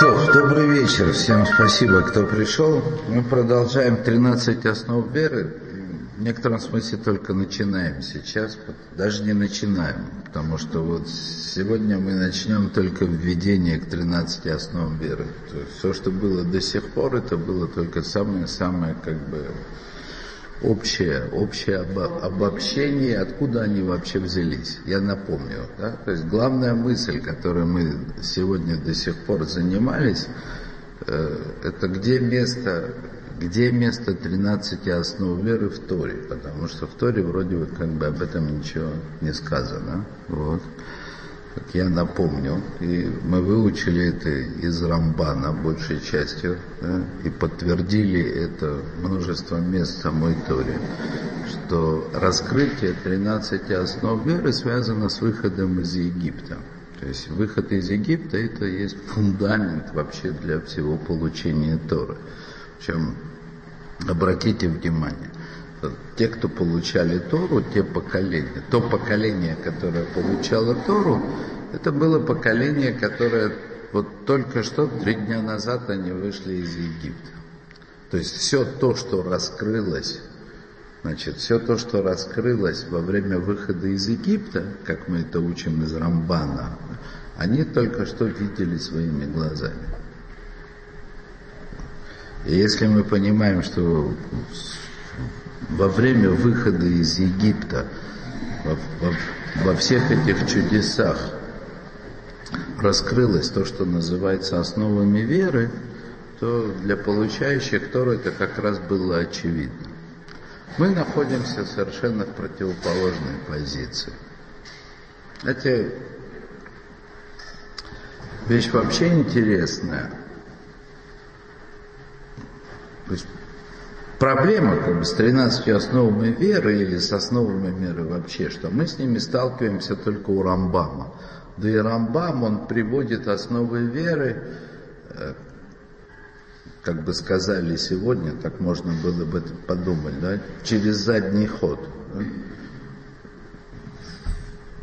То, добрый вечер, всем спасибо, кто пришел. Мы продолжаем 13 основ веры. В некотором смысле только начинаем сейчас, даже не начинаем, потому что вот сегодня мы начнем только введение к 13 основам веры. То есть все, что было до сих пор, это было только самое-самое как бы общее, общее обобщение, откуда они вообще взялись. Я напомню. Да? То есть главная мысль, которой мы сегодня до сих пор занимались, э, это где место, где место 13 основ веры в Торе, потому что в Торе вроде бы как бы об этом ничего не сказано. Вот как я напомню, и мы выучили это из Рамбана большей частью, да, и подтвердили это множество мест в самой Торе, что раскрытие 13 основ веры связано с выходом из Египта. То есть выход из Египта это есть фундамент вообще для всего получения Торы. Причем обратите внимание, те, кто получали Тору, те поколения, то поколение, которое получало Тору, это было поколение, которое вот только что, три дня назад они вышли из Египта. То есть все то, что раскрылось, значит, все то, что раскрылось во время выхода из Египта, как мы это учим из Рамбана, они только что видели своими глазами. И если мы понимаем, что во время выхода из Египта, во, во, во всех этих чудесах раскрылось то, что называется основами веры, то для получающих Тору это как раз было очевидно. Мы находимся совершенно в противоположной позиции. Знаете, вещь вообще интересная. То есть Проблема как бы, с 13 основами веры или с основами веры вообще, что мы с ними сталкиваемся только у Рамбама. Да и Рамбам, он приводит основы веры, э, как бы сказали сегодня, так можно было бы подумать, да, через задний ход.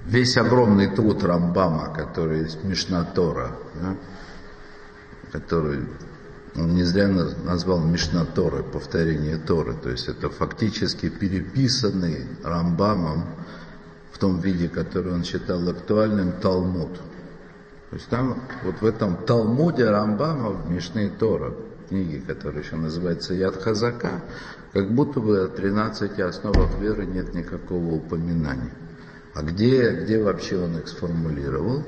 Весь огромный труд Рамбама, который есть Мишнатора, да, который он не зря назвал Мишна Торы, повторение Торы. То есть это фактически переписанный Рамбамом в том виде, который он считал актуальным, Талмуд. То есть там, вот в этом Талмуде Рамбама, в Мишне Тора, книге, которая еще называется Яд Хазака, как будто бы о 13 основах веры нет никакого упоминания. А где, где вообще он их сформулировал?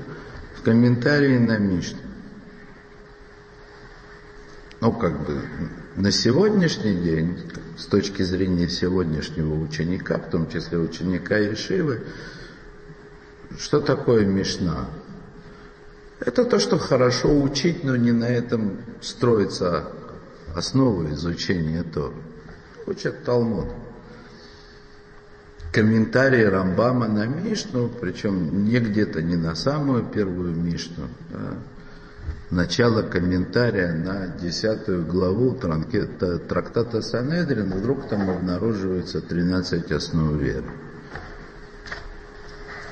В комментарии на Мишну ну, как бы, на сегодняшний день, с точки зрения сегодняшнего ученика, в том числе ученика Ешивы, что такое Мишна? Это то, что хорошо учить, но не на этом строится основа изучения Торы. Учат Талмуд. Комментарии Рамбама на Мишну, причем не где-то не на самую первую Мишну, да, начало комментария на десятую главу трактата Санедрин, вдруг там обнаруживается 13 основ веры.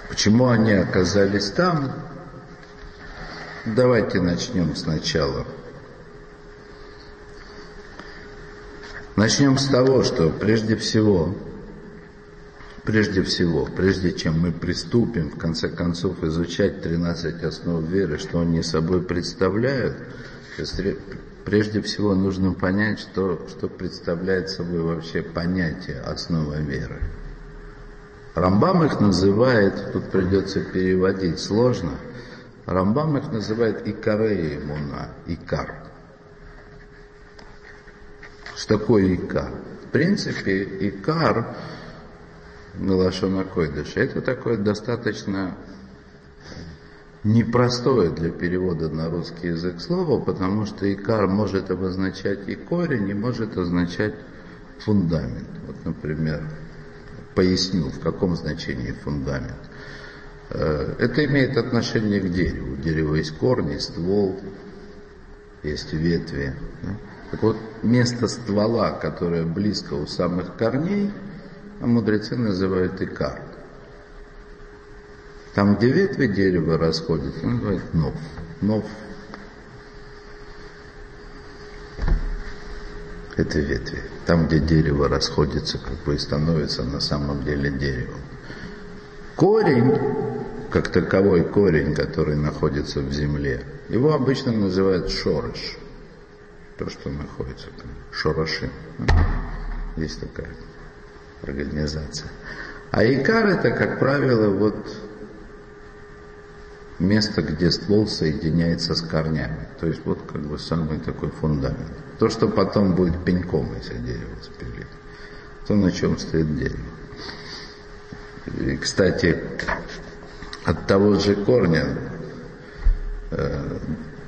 Почему они оказались там? Давайте начнем сначала. Начнем с того, что прежде всего прежде всего, прежде чем мы приступим, в конце концов, изучать 13 основ веры, что они собой представляют, прежде всего нужно понять, что, что представляет собой вообще понятие основа веры. Рамбам их называет, тут придется переводить сложно, Рамбам их называет икаре имуна, икар. Что такое икар? В принципе, икар Галашона Койдыша. Это такое достаточно непростое для перевода на русский язык слово, потому что икар может обозначать и корень, и может означать фундамент. Вот, например, поясню, в каком значении фундамент. Э, это имеет отношение к дереву. У дерева есть корни, ствол, есть ветви. Так вот, место ствола, которое близко у самых корней – а мудрецы называют икар. Там, где ветви дерева расходятся, он говорит нов. Нов. Это ветви. Там, где дерево расходится, как бы и становится на самом деле деревом. Корень, как таковой корень, который находится в земле, его обычно называют шорош. То, что находится там. Шороши. Ну, есть такая организация. А икар это, как правило, вот место, где ствол соединяется с корнями. То есть вот как бы самый такой фундамент. То, что потом будет пеньком, если дерево спилит. То, на чем стоит дерево. И, кстати, от того же корня э,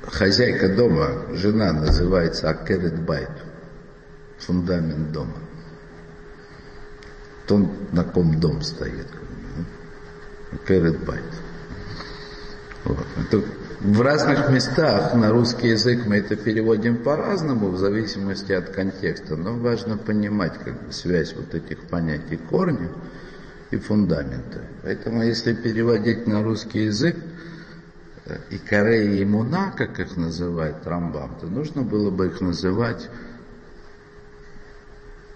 хозяйка дома, жена называется Акерет Байт, фундамент дома. То, на ком дом стоит. Акерет Байт. Вот. В разных местах на русский язык мы это переводим по-разному, в зависимости от контекста. Но важно понимать как бы, связь вот этих понятий корня и фундамента. Поэтому если переводить на русский язык, э, и Каре и Муна, как их называет Рамбам, то нужно было бы их называть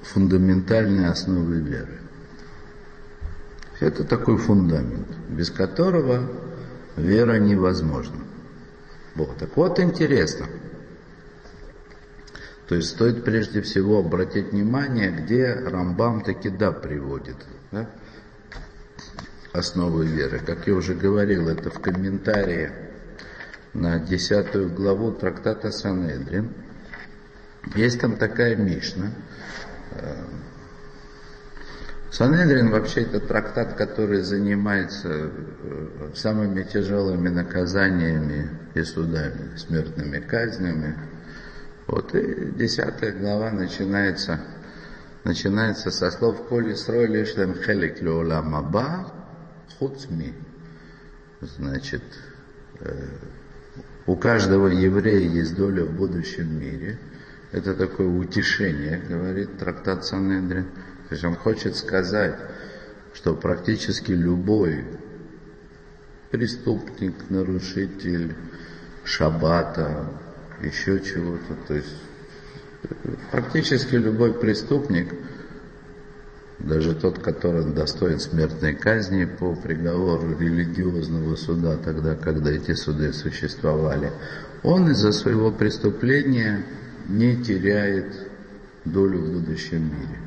фундаментальные основы веры. Это такой фундамент, без которого вера невозможна. Вот. Так вот интересно. То есть стоит прежде всего обратить внимание, где Рамбам таки да приводит да, основы веры. Как я уже говорил, это в комментарии на десятую главу трактата Санедрин. Есть там такая Мишна, Санедрин вообще это трактат, который занимается э, самыми тяжелыми наказаниями и судами, смертными казнями. Вот и десятая глава начинается, начинается со слов «Коли строили шлем хелик маба хуцми». Значит, э, у каждого еврея есть доля в будущем мире. Это такое утешение, говорит трактат Санедрин. То есть он хочет сказать, что практически любой преступник, нарушитель шаббата, еще чего-то, то есть практически любой преступник, даже тот, который достоин смертной казни по приговору религиозного суда, тогда, когда эти суды существовали, он из-за своего преступления не теряет долю в будущем мире.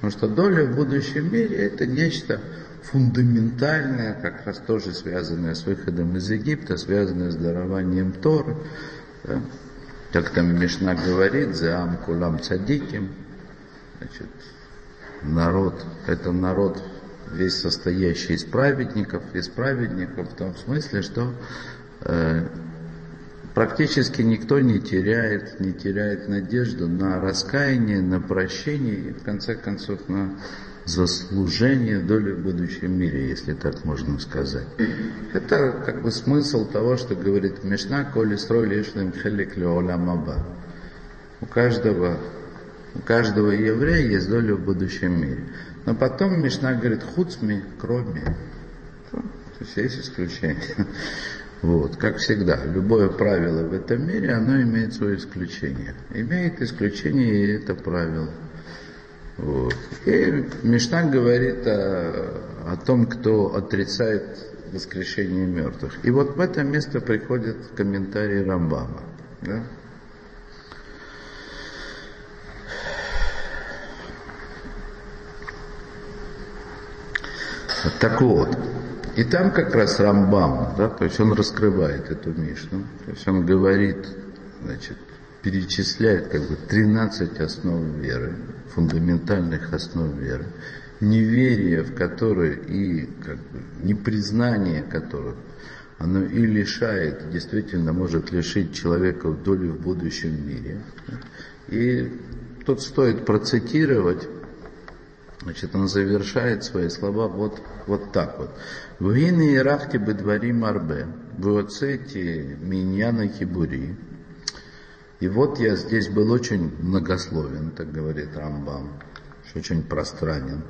Потому что доля в будущем мире это нечто фундаментальное, как раз тоже связанное с выходом из Египта, связанное с дарованием Торы. Да? Как там Мишна говорит, за Амкулам Цадиким, значит, народ, это народ весь состоящий из праведников, из праведников в том смысле, что э, практически никто не теряет, не теряет надежду на раскаяние, на прощение и в конце концов на заслужение доли в будущем мире, если так можно сказать. Это как бы смысл того, что говорит Мишна, коли строили ишлем хелик маба. У каждого, у каждого еврея есть доля в будущем мире. Но потом Мишна говорит, хуцми, кроме. То есть есть исключение. Вот, как всегда, любое правило в этом мире, оно имеет свое исключение. Имеет исключение и это правило. Вот. И Мишна говорит о, о том, кто отрицает воскрешение мертвых. И вот в это место приходит комментарий Рамбама. Да? Так вот, и там как раз Рамбам, да, то есть он раскрывает эту Мишну, то есть он говорит, значит, перечисляет как бы 13 основ веры, фундаментальных основ веры, неверие в которые и как бы непризнание которых, оно и лишает, действительно может лишить человека в доли в будущем мире. И тут стоит процитировать Значит, он завершает свои слова вот, вот так вот. Вин иерахти бедварим арбе, вуоцети миньяна хибури. И вот я здесь был очень многословен, так говорит Рамбам, очень пространен.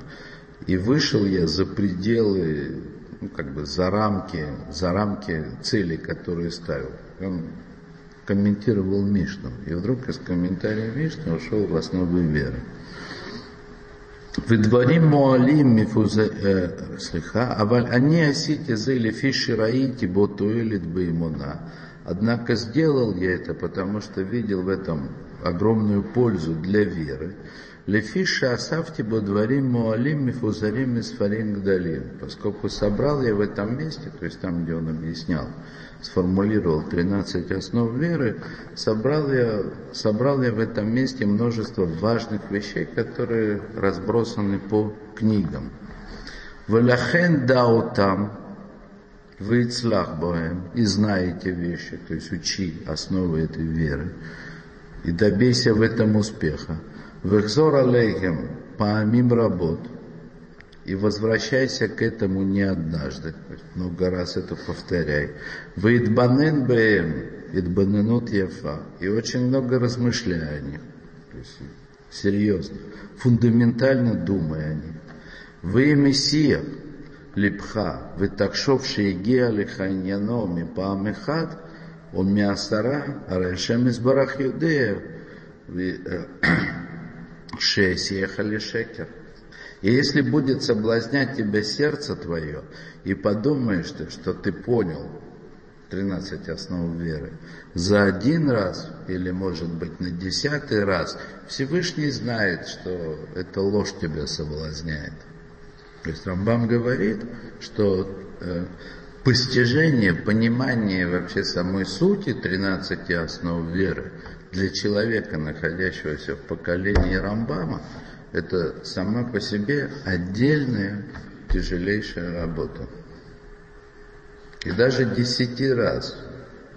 И вышел я за пределы, ну, как бы за рамки, за рамки цели, которые ставил. Он комментировал Мишну. И вдруг из комментария Мишны ушел в основы веры. ודברים מועלים סליחה, אבל אני עשיתי זה לפי שראיתי בו תועלת באמונה. Однако сделал я это, потому что видел в этом огромную пользу для веры. Лефиша асафти бодварим муалим мифузарим мисфарим гдалим. Поскольку собрал я в этом месте, то есть там, где он объяснял, сформулировал 13 основ веры, собрал я, собрал я в этом месте множество важных вещей, которые разбросаны по книгам. Валяхен дау там, вы боем, и знаете вещи, то есть учи основы этой веры, и добейся в этом успеха. Вехзор алейхем, паамим работ, и возвращайся к этому не однажды, много раз это повторяй. Вы идбанен бэем, идбаненут и очень много размышляй о них, серьезно, фундаментально думай о них. Вы мессия, липха, вы такшовшие геалиха иньяноми паамехат, он миастара, арешем из барах юдея, э, шесть ехали шекер. И если будет соблазнять тебя сердце твое, и подумаешь ты, что ты понял 13 основ веры, за один раз, или может быть на десятый раз, Всевышний знает, что эта ложь тебя соблазняет. То есть Рамбам говорит, что э, постижение, понимание вообще самой сути 13 основ веры для человека, находящегося в поколении Рамбама, это сама по себе отдельная тяжелейшая работа. И даже десяти раз,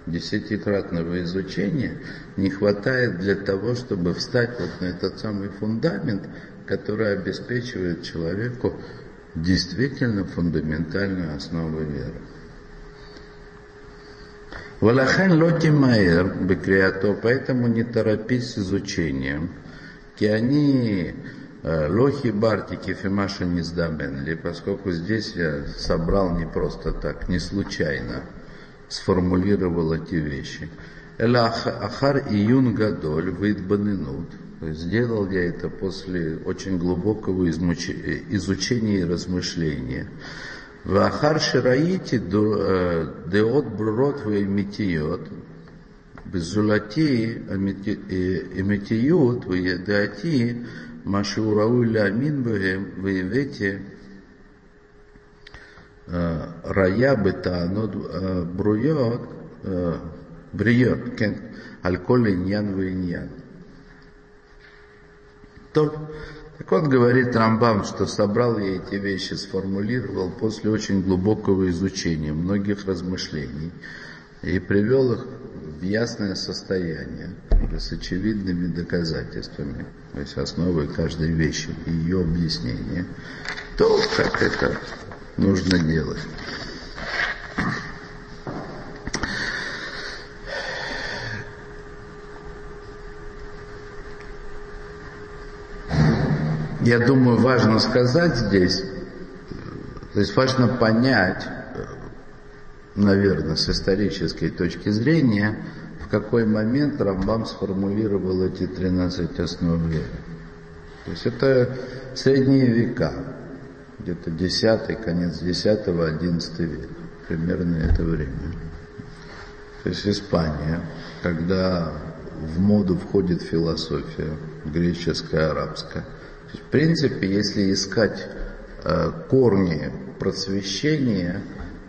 десятикратного изучения не хватает для того, чтобы встать вот на этот самый фундамент, который обеспечивает человеку действительно фундаментальную основу веры. Валахен лоти майер бекриато, поэтому не торопись с изучением. Киани э, лохи бартики фимаша не сдабенли, поскольку здесь я собрал не просто так, не случайно сформулировал эти вещи. Эла ахар июн гадоль выдбанинут, Сделал я это после очень глубокого изучения и размышления. Вахар шираити э, деот брод веметиот, безулати эметиот веядати, машурау лямин бэгэм веевете э, рая бетанот э, бруйот, бриот, аль-коль иньян виньян. То, так он говорит Рамбам, что собрал я эти вещи, сформулировал после очень глубокого изучения, многих размышлений, и привел их в ясное состояние, с очевидными доказательствами, то есть основой каждой вещи ее объяснение, то, как это нужно делать. я думаю, важно сказать здесь, то есть важно понять, наверное, с исторической точки зрения, какой момент Рамбам сформулировал эти 13 основ веры. То есть это средние века, где-то 10 конец 10 11 века, примерно это время. То есть Испания, когда в моду входит философия греческая, арабская – в принципе, если искать э, корни просвещения,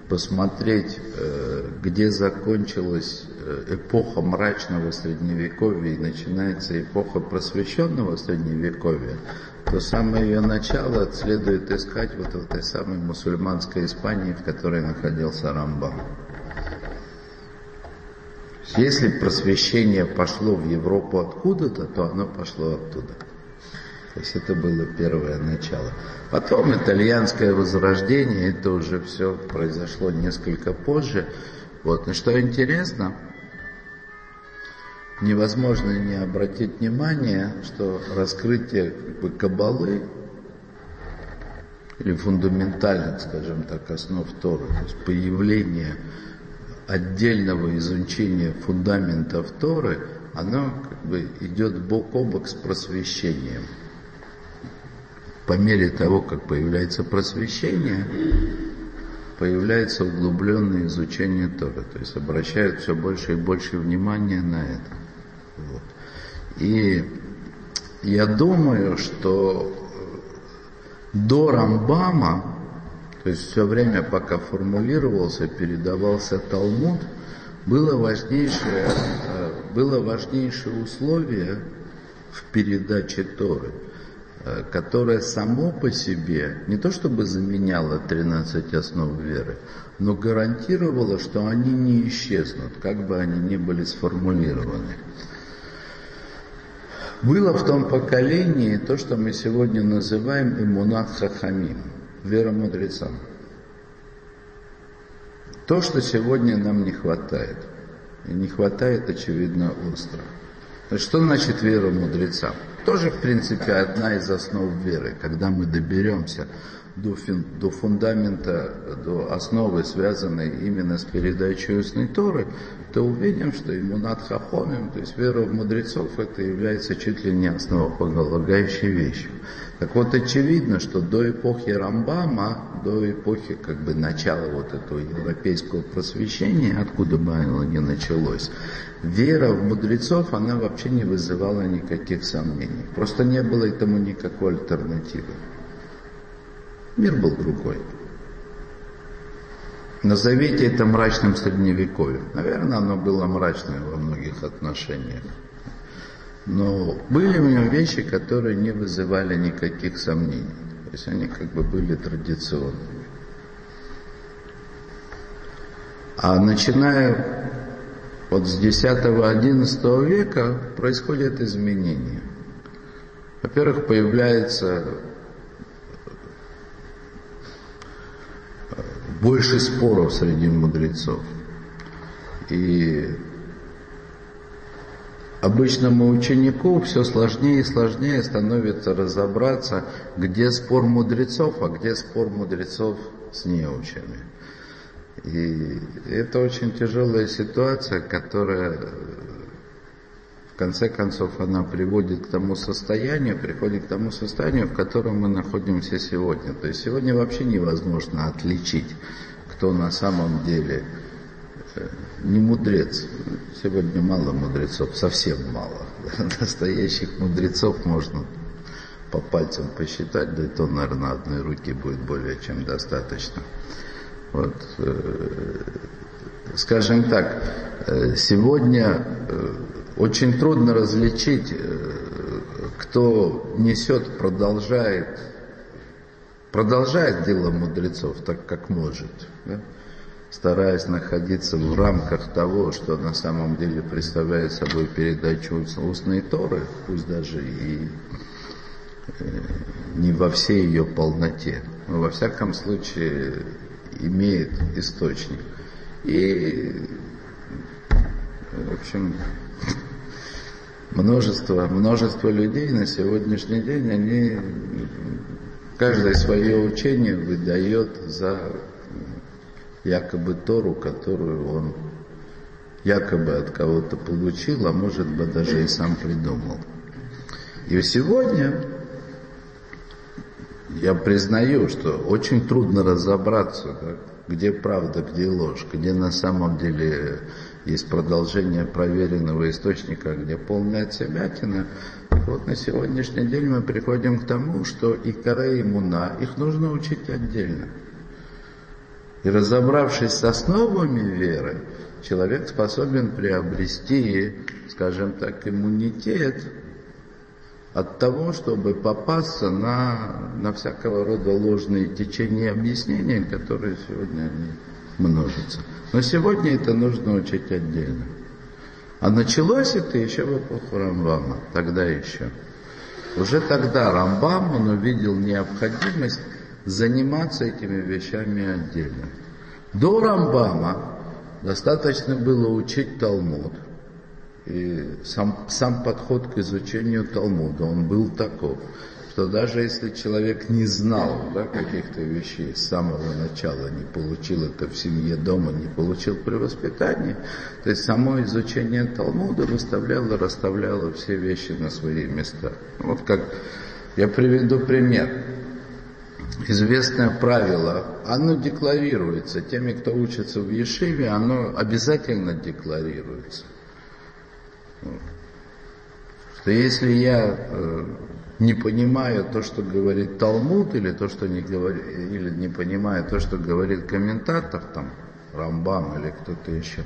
посмотреть, э, где закончилась э, эпоха мрачного средневековья и начинается эпоха просвещенного средневековья, то самое ее начало следует искать вот в этой самой мусульманской Испании, в которой находился Рамбам. Если просвещение пошло в Европу откуда-то, то оно пошло оттуда. То есть это было первое начало. Потом итальянское возрождение, это уже все произошло несколько позже. Вот. И что интересно, невозможно не обратить внимание, что раскрытие как бы, кабалы или фундаментальных, скажем так, основ Торы, то есть появление отдельного изучения фундаментов Торы, оно как бы идет бок о бок с просвещением. По мере того, как появляется просвещение, появляется углубленное изучение Торы. То есть обращают все больше и больше внимания на это. Вот. И я думаю, что до Рамбама, то есть все время, пока формулировался, передавался Талмуд, было важнейшее, э, было важнейшее условие в передаче Торы, э, которое само по себе не то чтобы заменяло 13 основ веры, но гарантировало, что они не исчезнут, как бы они ни были сформулированы. Было в том поколении то, что мы сегодня называем иммунат хахамим, вера мудрецам. То, что сегодня нам не хватает. И не хватает, очевидно, остро. Что значит вера мудрецам? Тоже, в принципе, одна из основ веры. Когда мы доберемся до, до фундамента, до основы, связанной именно с передачей устной Торы, то увидим, что иммунат хахомим, то есть вера в мудрецов, это является чуть ли не основополагающей вещью. Так вот, очевидно, что до эпохи Рамбама, до эпохи как бы начала вот этого европейского просвещения, откуда бы оно ни началось, вера в мудрецов, она вообще не вызывала никаких сомнений. Просто не было этому никакой альтернативы. Мир был другой. Назовите это мрачным средневековьем. Наверное, оно было мрачное во многих отношениях. Но были в нем вещи, которые не вызывали никаких сомнений. То есть они как бы были традиционными. А начиная вот с 10-11 века происходят изменения. Во-первых, появляется больше споров среди мудрецов. И обычному ученику все сложнее и сложнее становится разобраться, где спор мудрецов, а где спор мудрецов с неучами. И это очень тяжелая ситуация, которая в конце концов она приводит к тому состоянию, приходит к тому состоянию, в котором мы находимся сегодня. То есть сегодня вообще невозможно отличить, кто на самом деле не мудрец. Сегодня мало мудрецов, совсем мало. Настоящих мудрецов можно по пальцам посчитать, да и то, наверное, на одной руке будет более чем достаточно. Вот, э, скажем так, э, сегодня очень трудно различить, э, кто несет, продолжает, продолжает дело мудрецов так, как может, да? Стараясь находиться в рамках того, что на самом деле представляет собой передачу устной Торы, пусть даже и э, не во всей ее полноте, но во всяком случае имеет источник. И, в общем, множество, множество людей на сегодняшний день, они каждое свое учение выдает за якобы Тору, которую он якобы от кого-то получил, а может быть даже и сам придумал. И сегодня я признаю, что очень трудно разобраться, где правда, где ложь, где на самом деле есть продолжение проверенного источника, где полная отсебятина. Вот на сегодняшний день мы приходим к тому, что и кора, и муна, их нужно учить отдельно. И разобравшись с основами веры, человек способен приобрести, скажем так, иммунитет от того, чтобы попасться на, на всякого рода ложные течения объяснения, которые сегодня множатся. Но сегодня это нужно учить отдельно. А началось это еще в эпоху Рамбама, тогда еще. Уже тогда Рамбам, он увидел необходимость заниматься этими вещами отдельно. До Рамбама достаточно было учить Талмуд. И сам, сам подход к изучению Талмуда, он был таков, что даже если человек не знал да, каких-то вещей с самого начала, не получил это в семье дома, не получил при воспитании, то есть само изучение Талмуда выставляло, расставляло все вещи на свои места. Вот как я приведу пример. Известное правило, оно декларируется. Теми, кто учится в Ешиве, оно обязательно декларируется. Что если я э, не понимаю то, что говорит Талмуд, или то, что не говорит, или не понимаю то, что говорит комментатор, там, Рамбам или кто-то еще,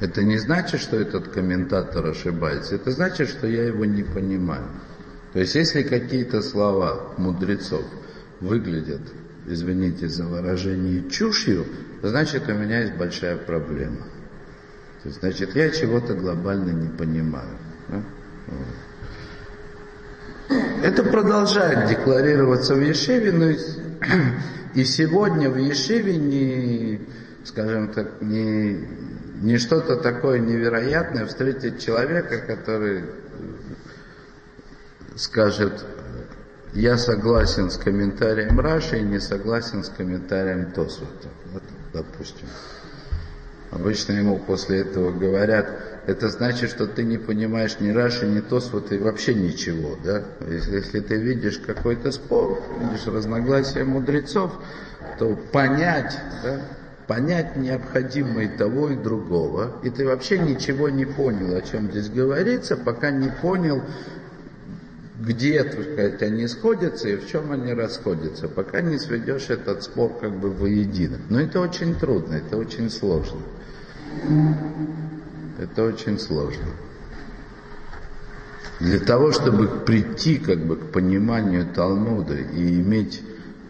это не значит, что этот комментатор ошибается, это значит, что я его не понимаю. То есть, если какие-то слова мудрецов выглядят, извините за выражение, чушью, значит, у меня есть большая проблема. Значит, я чего-то глобально не понимаю. Это продолжает декларироваться в Ешеве, но и сегодня в Ешеве не, скажем так, не, не что-то такое невероятное встретить человека, который скажет, я согласен с комментарием Раши и не согласен с комментарием Тосута. Вот, допустим. Обычно ему после этого говорят, это значит, что ты не понимаешь ни Раши, ни Тосфот и вообще ничего. Да? Если, если ты видишь какой-то спор, видишь разногласия мудрецов, то понять, да, понять необходимо и того, и другого. И ты вообще ничего не понял, о чем здесь говорится, пока не понял, где сказать, они сходятся и в чем они расходятся, пока не сведешь этот спор как бы воедино. Но это очень трудно, это очень сложно. Это очень сложно. Для того, чтобы прийти как бы к пониманию Талмуда и иметь,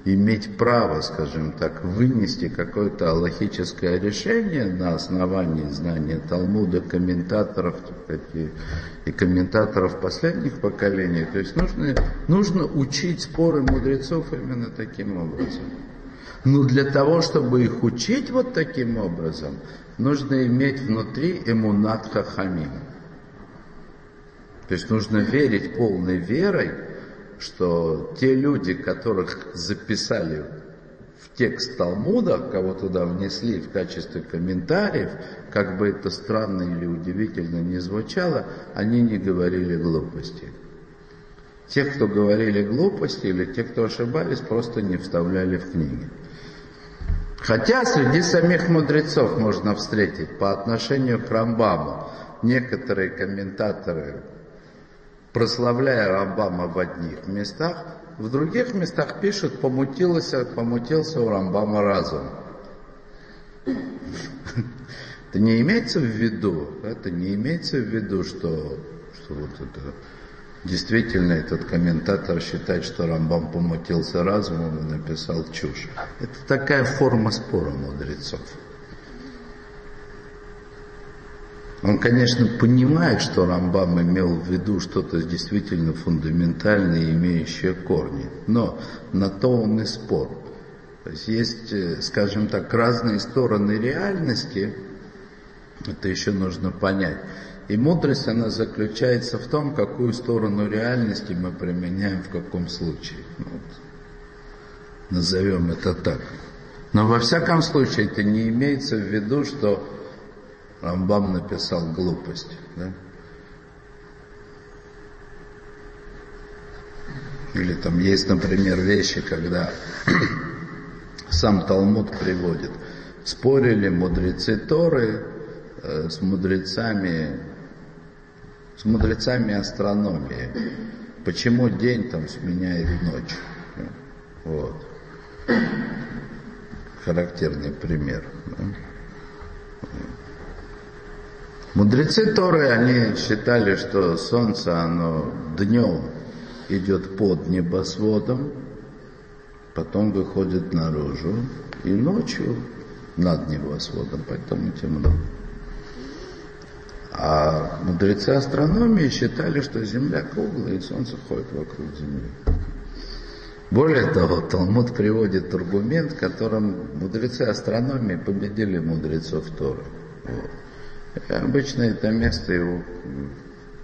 иметь право, скажем так, вынести какое-то аллахическое решение на основании знания Талмуда, комментаторов и, и комментаторов последних поколений, то есть нужно, нужно учить споры мудрецов именно таким образом. Но для того, чтобы их учить вот таким образом, нужно иметь внутри эмунат хахамим. То есть нужно верить полной верой, что те люди, которых записали в текст Талмуда, кого туда внесли в качестве комментариев, как бы это странно или удивительно не звучало, они не говорили глупости. Те, кто говорили глупости или те, кто ошибались, просто не вставляли в книги. Хотя среди самих мудрецов можно встретить по отношению к Рамбаму некоторые комментаторы, прославляя Рамбама в одних местах, в других местах пишут, помутился, помутился у Рамбама разум. Это не имеется в виду, это не имеется в виду, что, что вот это Действительно, этот комментатор считает, что Рамбам помутился разумом и написал чушь. Это такая форма спора мудрецов. Он, конечно, понимает, что Рамбам имел в виду что-то действительно фундаментальное, имеющее корни. Но на то он и спор. То есть есть, э, скажем так, разные стороны реальности. Это еще нужно понять. И мудрость, она заключается в том, какую сторону реальности мы применяем в каком случае. Вот. Назовем это так. Но во всяком случае это не имеется в виду, что Рамбам написал глупость. Да? Или там есть, например, вещи, когда сам Талмуд приводит. Спорили мудрецы Торы э, с мудрецами с мудрецами астрономии. Почему день там сменяет ночь? Вот. Характерный пример. Мудрецы Торы, они считали, что солнце, оно днем идет под небосводом, потом выходит наружу, и ночью над небосводом, поэтому темно. А мудрецы астрономии считали, что Земля круглая и Солнце ходит вокруг Земли. Более того, Талмуд приводит аргумент, которым мудрецы астрономии победили мудрецов Торы. Вот. Обычно это место его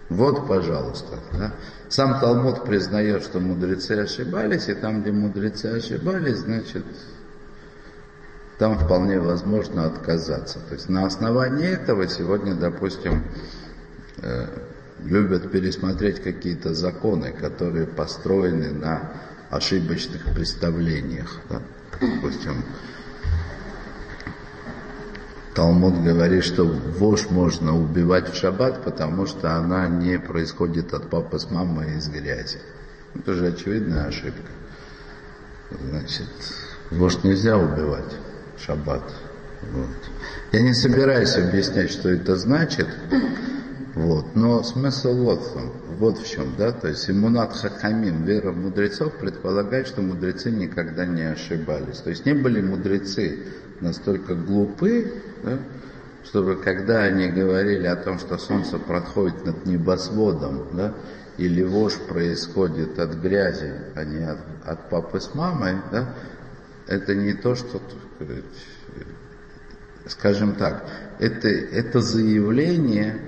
Вот, пожалуйста. Да? Сам Талмуд признает, что мудрецы ошибались, и там, где мудрецы ошибались, значит, там вполне возможно отказаться. То есть на основании этого сегодня, допустим, э, любят пересмотреть какие-то законы, которые построены на ошибочных представлениях. Да? Допустим, Талмуд говорит, что вошь можно убивать в шаббат, потому что она не происходит от папы с мамой из грязи. Это же очевидная ошибка. Значит, вошь нельзя убивать в шаббат. Вот. Я не собираюсь объяснять, что это значит, вот. но смысл вот вот в чем, да, то есть иммунат хахамим, вера мудрецов, предполагает, что мудрецы никогда не ошибались. То есть не были мудрецы настолько глупы, да, чтобы когда они говорили о том, что солнце проходит над небосводом, да, или вошь происходит от грязи, а не от, от папы с мамой, да, это не то, что, скажем так, это, это заявление,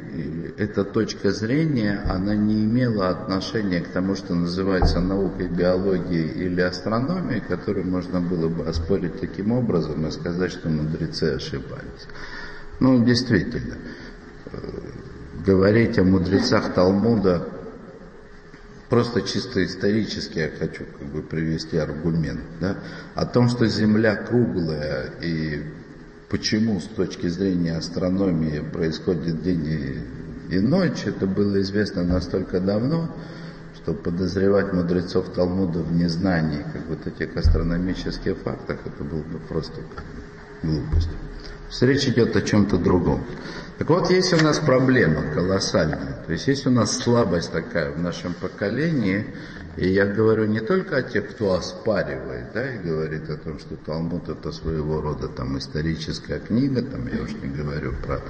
эта точка зрения, она не имела отношения к тому, что называется наукой биологии или астрономией, которую можно было бы оспорить таким образом и сказать, что мудрецы ошибались. Ну, действительно, э, говорить о мудрецах Талмуда просто чисто исторически я хочу как бы привести аргумент, да, о том, что Земля круглая и почему с точки зрения астрономии происходит день и, ночь, это было известно настолько давно, что подозревать мудрецов Талмуда в незнании как вот этих астрономических фактах, это было бы просто глупость. Речь идет о чем-то другом. Так вот, есть у нас проблема колоссальная. То есть есть у нас слабость такая в нашем поколении. И я говорю не только о тех, кто оспаривает, да, и говорит о том, что Талмуд это своего рода там историческая книга, там я уж не говорю про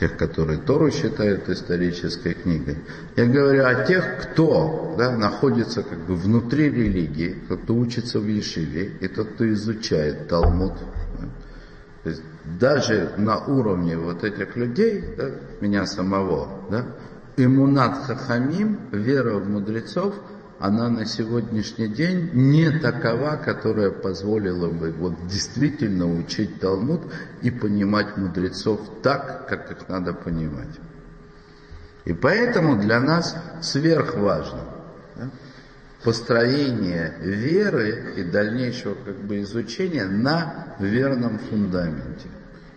тех, которые Тору считают исторической книгой. Я говорю о тех, кто да, находится как бы внутри религии, тот, кто учится в Ешиве, и тот, кто изучает Талмуд. Да. То есть даже на уровне вот этих людей, да, меня самого, да, иммунат хахамим, вера в мудрецов, она на сегодняшний день не такова, которая позволила бы вот действительно учить Талмуд и понимать мудрецов так, как их надо понимать. И поэтому для нас сверхважно да, построение веры и дальнейшего как бы изучения на верном фундаменте.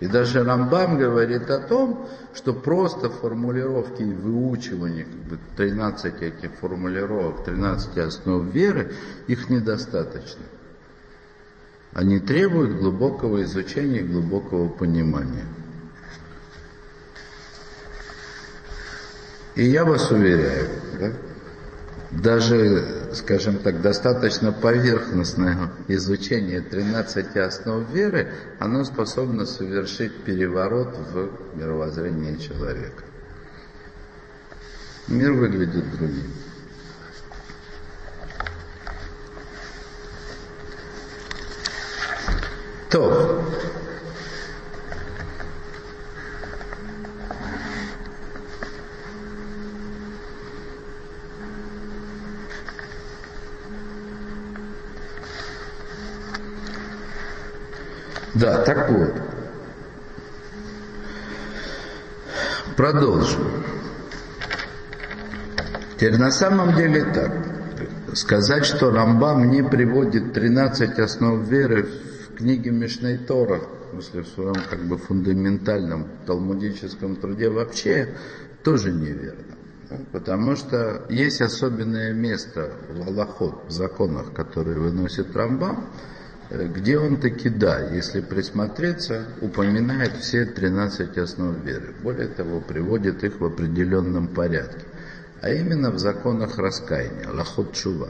И даже Рамбам говорит о том, что просто формулировки и выучивание как бы, 13 этих формулировок, 13 основ веры, их недостаточно. Они требуют глубокого изучения и глубокого понимания. И я вас уверяю, да, даже, скажем так, достаточно поверхностное изучение 13 основ веры, оно способно совершить переворот в мировоззрении человека. Мир выглядит другим. То, Да, так вот. Продолжим. Теперь на самом деле так. Сказать, что Рамбам не приводит 13 основ веры в книге Мишней Тора, смысле в своем как бы фундаментальном талмудическом труде вообще тоже неверно. Потому что есть особенное место в Аллахот, в законах, которые выносит Рамбам, где он таки, да, если присмотреться, упоминает все 13 основ веры. Более того, приводит их в определенном порядке. А именно в законах раскаяния, лахот чува.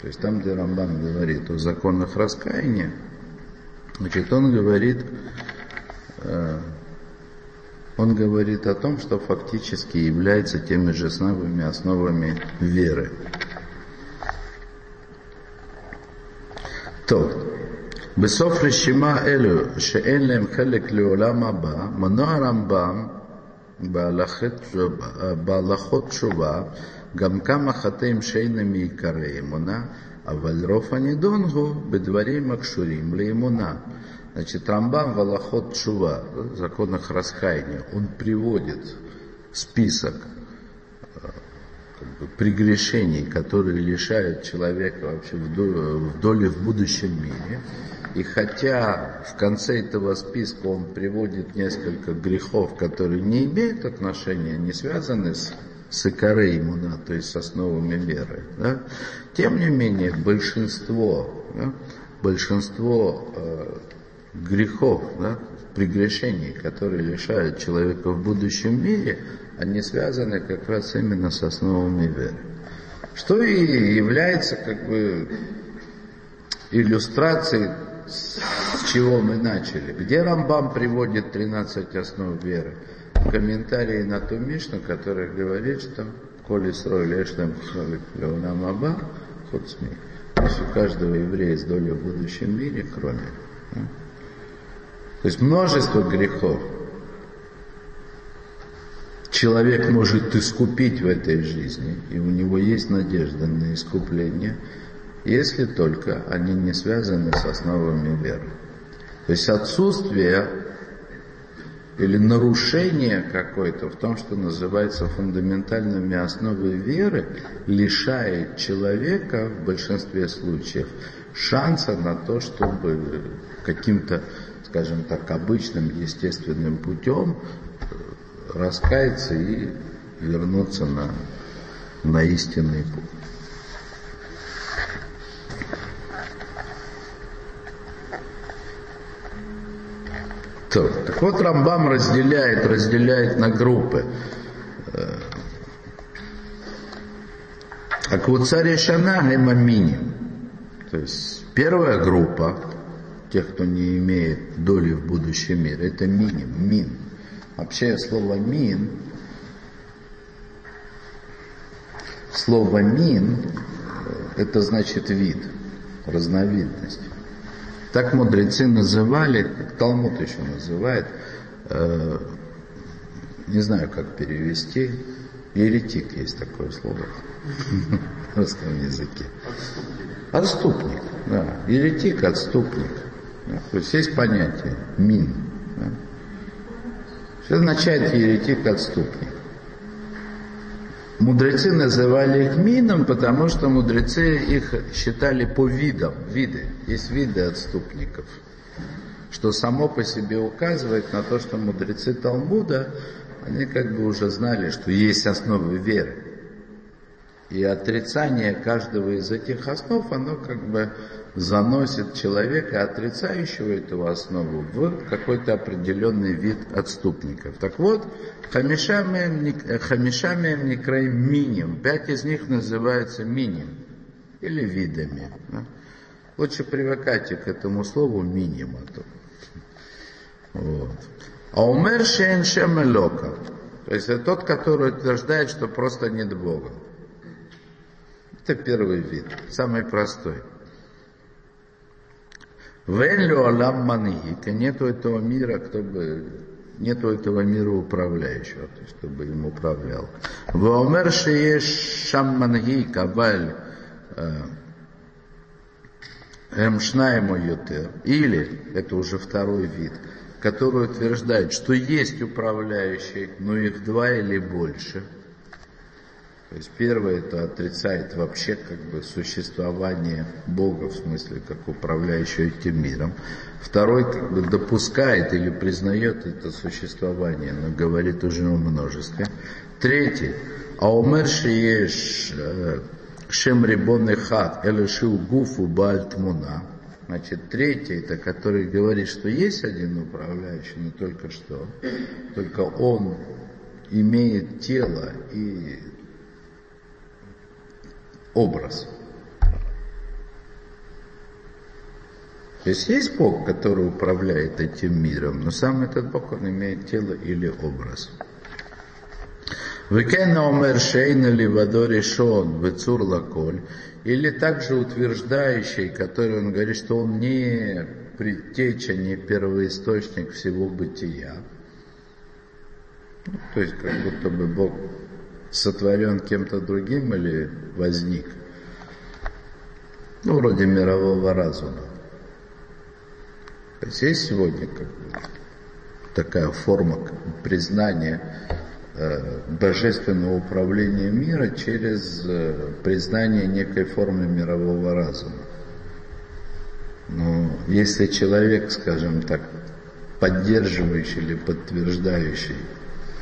То есть там, где Рамбан говорит о законах раскаяния, значит, он говорит, э, он говорит о том, что фактически является теми же самыми основами веры. То, בסוף רשימה אלו שאין להם חלק לעולם הבא, מנוע הרמב"ם Балахот Шува, Гамкама Хатеем Шейнами и Кареемуна, а Вальров Анидонгу, Бедваре Макшурим Леймуна. Значит, Рамбан Валахот Шува, законах раскаяния, он приводит список как бы, прегрешений, которые лишают человека вообще в доле, в доле в будущем мире. И хотя в конце этого списка он приводит несколько грехов, которые не имеют отношения, не связаны с, с икорой иммуна, то есть с основами веры, да, тем не менее большинство, да, большинство э, грехов, да, прегрешений, которые лишают человека в будущем мире, они связаны как раз именно с основами веры. Что и является как бы иллюстрацией, с чего мы начали. Где Рамбам приводит 13 основ веры? В комментарии на ту Мишну, которая говорит, что Коли срой лештам леонам аба, хуцми. То есть у каждого еврея есть доля в будущем мире, кроме. То есть множество грехов, человек может искупить в этой жизни, и у него есть надежда на искупление, если только они не связаны с основами веры. То есть отсутствие или нарушение какое-то в том, что называется фундаментальными основами веры, лишает человека в большинстве случаев шанса на то, чтобы каким-то, скажем так, обычным естественным путем раскаяться и вернуться на, на истинный путь. То, так вот Рамбам разделяет, разделяет на группы. А Квуцарь Шана Маминим. То есть первая группа, тех, кто не имеет доли в будущем мире, это миним, мин. Вообще слово мин, слово мин, э, это значит вид, разновидность. Так мудрецы называли, Талмуд еще называет, э, не знаю, как перевести, еретик есть такое слово в русском языке. Отступник, да, еретик, отступник. То есть есть понятие мин. Да. Что означает еретик отступник? Мудрецы называли их мином, потому что мудрецы их считали по видам, виды. Есть виды отступников. Что само по себе указывает на то, что мудрецы Талмуда, они как бы уже знали, что есть основы веры. И отрицание каждого из этих основ, оно как бы заносит человека, отрицающего эту основу, в какой-то определенный вид отступников. Так вот, хамишами некраим миним. Пять из них называются миним или видами. Да? Лучше привыкайте к этому слову минима. Вот. А умер шен шемелока. То есть это тот, который утверждает, что просто нет Бога. Это первый вид, самый простой. Венлю алам маньика, нету этого мира, кто бы, нету этого мира управляющего, то есть, кто бы им управлял. Ваумер шееш шам мангика, валь эмшнаему ютер. Или, это уже второй вид, который утверждает, что есть управляющий, но их два или больше – то есть первое это отрицает вообще как бы существование Бога в смысле как управляющего этим миром. Второй как бы допускает или признает это существование, но говорит уже о множестве. Третий. А шиеш э, шем рибон хат элешил гуфу бальтмуна. Значит, третий, это который говорит, что есть один управляющий, но только что, только он имеет тело и образ. То есть есть Бог, который управляет этим миром, но сам этот Бог, он имеет тело или образ. Векена омер шейна ли водори шон вецур лаколь, или также утверждающий, который он говорит, что он не предтеча, не первоисточник всего бытия. Ну, то есть как будто бы Бог сотворен кем-то другим или возник. Ну, вроде мирового разума. То есть есть сегодня как бы такая форма признания э, божественного управления мира через э, признание некой формы мирового разума. Но если человек, скажем так, поддерживающий или подтверждающий,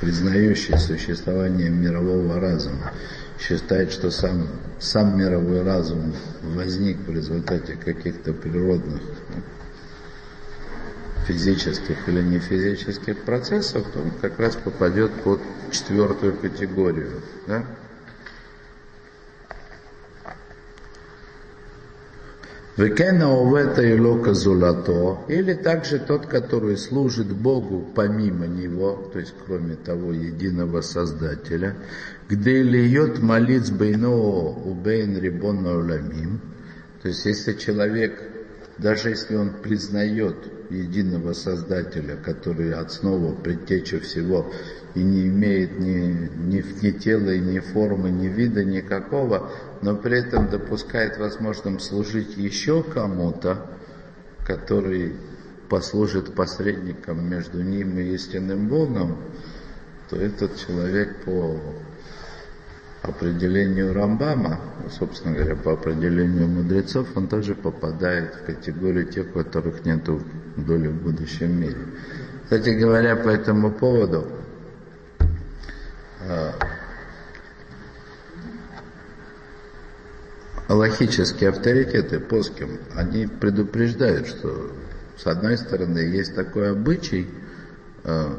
признающий существование мирового разума, считает, что сам, сам мировой разум возник в результате каких-то природных физических или не физических процессов, то он как раз попадет под четвертую категорию. Да? Векена овета и лока зулато, или также тот, который служит Богу помимо Него, то есть кроме того единого Создателя, где льет молитв бейно убейн рибон уламим, то есть если человек, даже если он признает единого Создателя, который основа, предтеча всего, и не имеет ни, ни, ни тела, ни формы, ни вида никакого, но при этом допускает возможным служить еще кому-то, который послужит посредником между ним и истинным Богом, то этот человек по определению Рамбама, собственно говоря, по определению мудрецов, он также попадает в категорию тех, у которых нет доли в будущем мире. Кстати говоря, по этому поводу, а, аллахические авторитеты поским, они предупреждают, что с одной стороны есть такой обычай, а,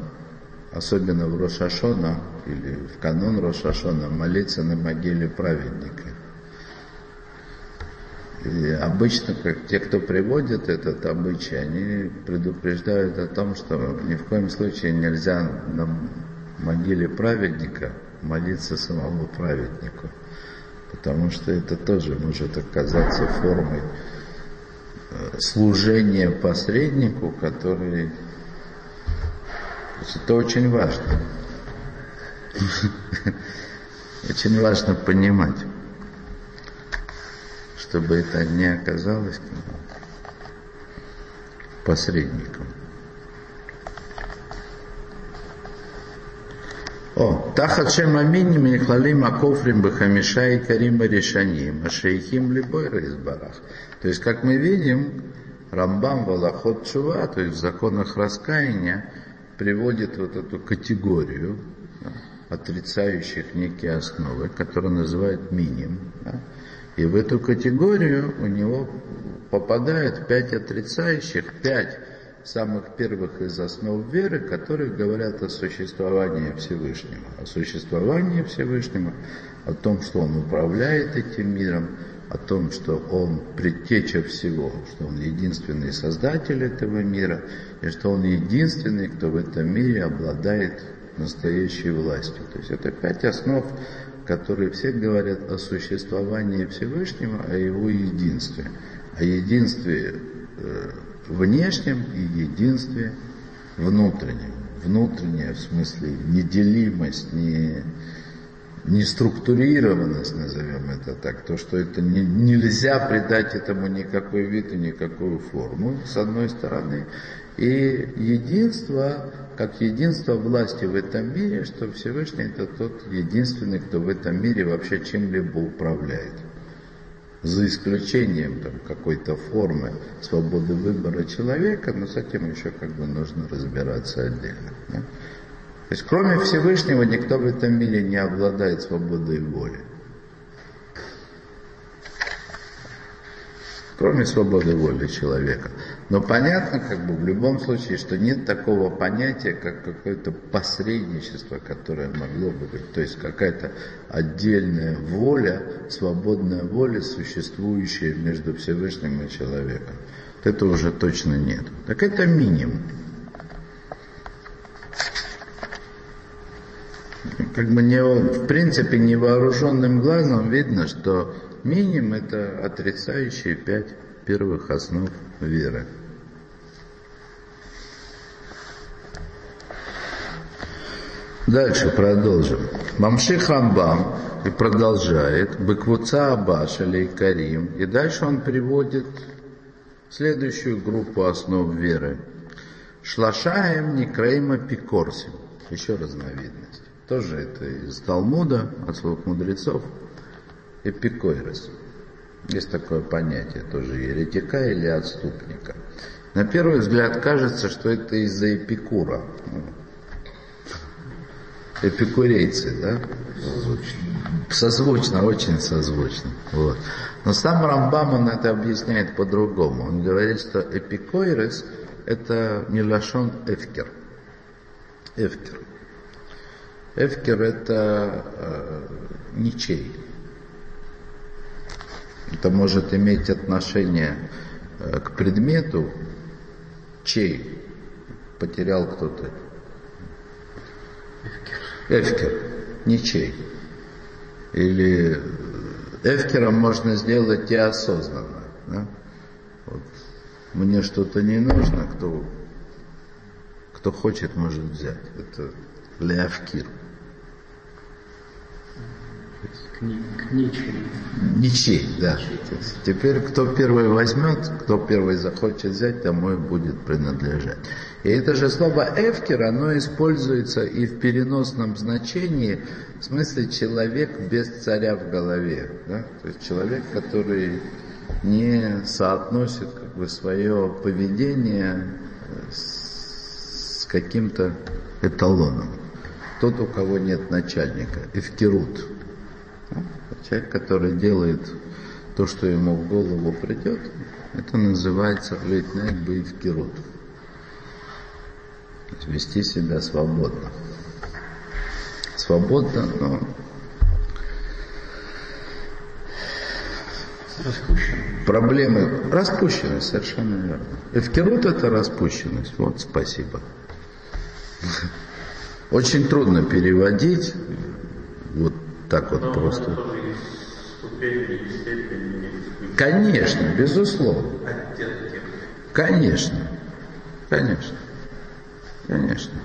особенно в Рошашона или в канон Рошашона, молиться на могиле праведника. И обычно, как те, кто приводит этот обычай, они предупреждают о том, что ни в коем случае нельзя могиле праведника молиться самому праведнику, потому что это тоже может оказаться формой э, служения посреднику, который это очень важно. Очень важно понимать, чтобы это не оказалось посредником. О, тахат шем аминим и хлалим акофрим бахамиша и карим решаним, а шейхим либой барах. То есть, как мы видим, Рамбам Валахот Чува, то есть в законах раскаяния, приводит вот эту категорию да, отрицающих некие основы, которую называют миним. Да, и в эту категорию у него попадает пять отрицающих, пять самых первых из основ веры, которые говорят о существовании Всевышнего. О существовании Всевышнего, о том, что Он управляет этим миром, о том, что Он предтеча всего, что Он единственный создатель этого мира, и что Он единственный, кто в этом мире обладает настоящей властью. То есть это пять основ, которые все говорят о существовании Всевышнего, о Его единстве. О единстве э, внешнем и единстве внутреннем. Внутреннее в смысле неделимость, не, неструктурированность, назовем это так, то, что это не, нельзя придать этому никакой вид и никакую форму, с одной стороны, и единство, как единство власти в этом мире, что Всевышний это тот единственный, кто в этом мире вообще чем-либо управляет. За исключением там, какой-то формы свободы выбора человека, но с этим еще как бы нужно разбираться отдельно. Да? То есть кроме Всевышнего никто в этом мире не обладает свободой воли. Кроме свободы воли человека. Но понятно, как бы в любом случае, что нет такого понятия, как какое-то посредничество, которое могло бы быть. То есть какая-то отдельная воля, свободная воля, существующая между Всевышним и человеком. Это уже точно нет. Так это минимум. как бы не, в принципе невооруженным глазом видно, что миним это отрицающие пять первых основ веры. Дальше продолжим. Мамших Рамбам и продолжает. Быквуца Абаш или Карим. И дальше он приводит следующую группу основ веры. Шлашаем Некраима Пикорсим. Еще разновидность. Тоже это из Талмуда, от слов мудрецов. Эпикойрос. Есть такое понятие тоже еретика или отступника. На первый взгляд кажется, что это из-за Эпикура. Эпикурейцы, да? Созвучно. Очень созвучно. Вот. Но сам Рамбам, он это объясняет по-другому. Он говорит, что эпикойрес – это милашон эфкер. Эфкер. Эфкер – это э, ничей. Это может иметь отношение э, к предмету, чей потерял кто-то. Эфкер, ничей. Или эфкером можно сделать и осознанно. Да? Вот. Мне что-то не нужно, кто, кто хочет, может взять. Это леавкир. Ничей. Ничей, да. Теперь кто первый возьмет, кто первый захочет взять, тому и будет принадлежать. И это же слово «эфкер», оно используется и в переносном значении, в смысле человек без царя в голове. Да? То есть человек, который не соотносит как бы, свое поведение с каким-то эталоном. Тот, у кого нет начальника, эфкерут. Человек, который делает то, что ему в голову придет, это называется лейтнайт бейфкерут. Вести себя свободно. Свободно, но Распущенность. Проблемы распущенность, совершенно верно. Эвкерут это распущенность. Вот, спасибо. Очень трудно переводить вот так вот Но просто. ступени степени, Конечно, безусловно. Конечно. Конечно. Конечно.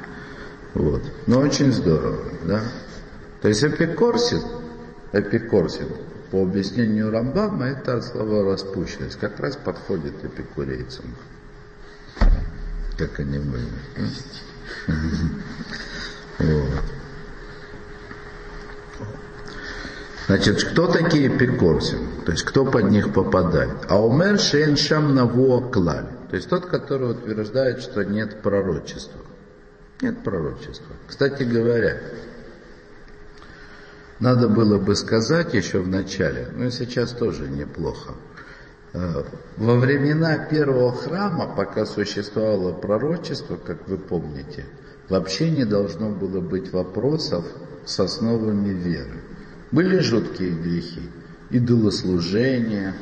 Вот. Но очень здорово, да? То есть эпикорсит, эпикорсит, по объяснению Рамбама, это от слова распущенность. Как раз подходит эпикурейцам. Как они были. Значит, кто такие эпикорсим? То есть, кто под них попадает? А умер шеншам наво клаль. То есть, тот, который утверждает, что нет пророчества. Нет пророчества. Кстати говоря, надо было бы сказать еще в начале, но сейчас тоже неплохо. Э, Во времена первого храма, пока существовало пророчество, как вы помните, вообще не должно было быть вопросов с основами веры. Были жуткие грехи, идолослужение,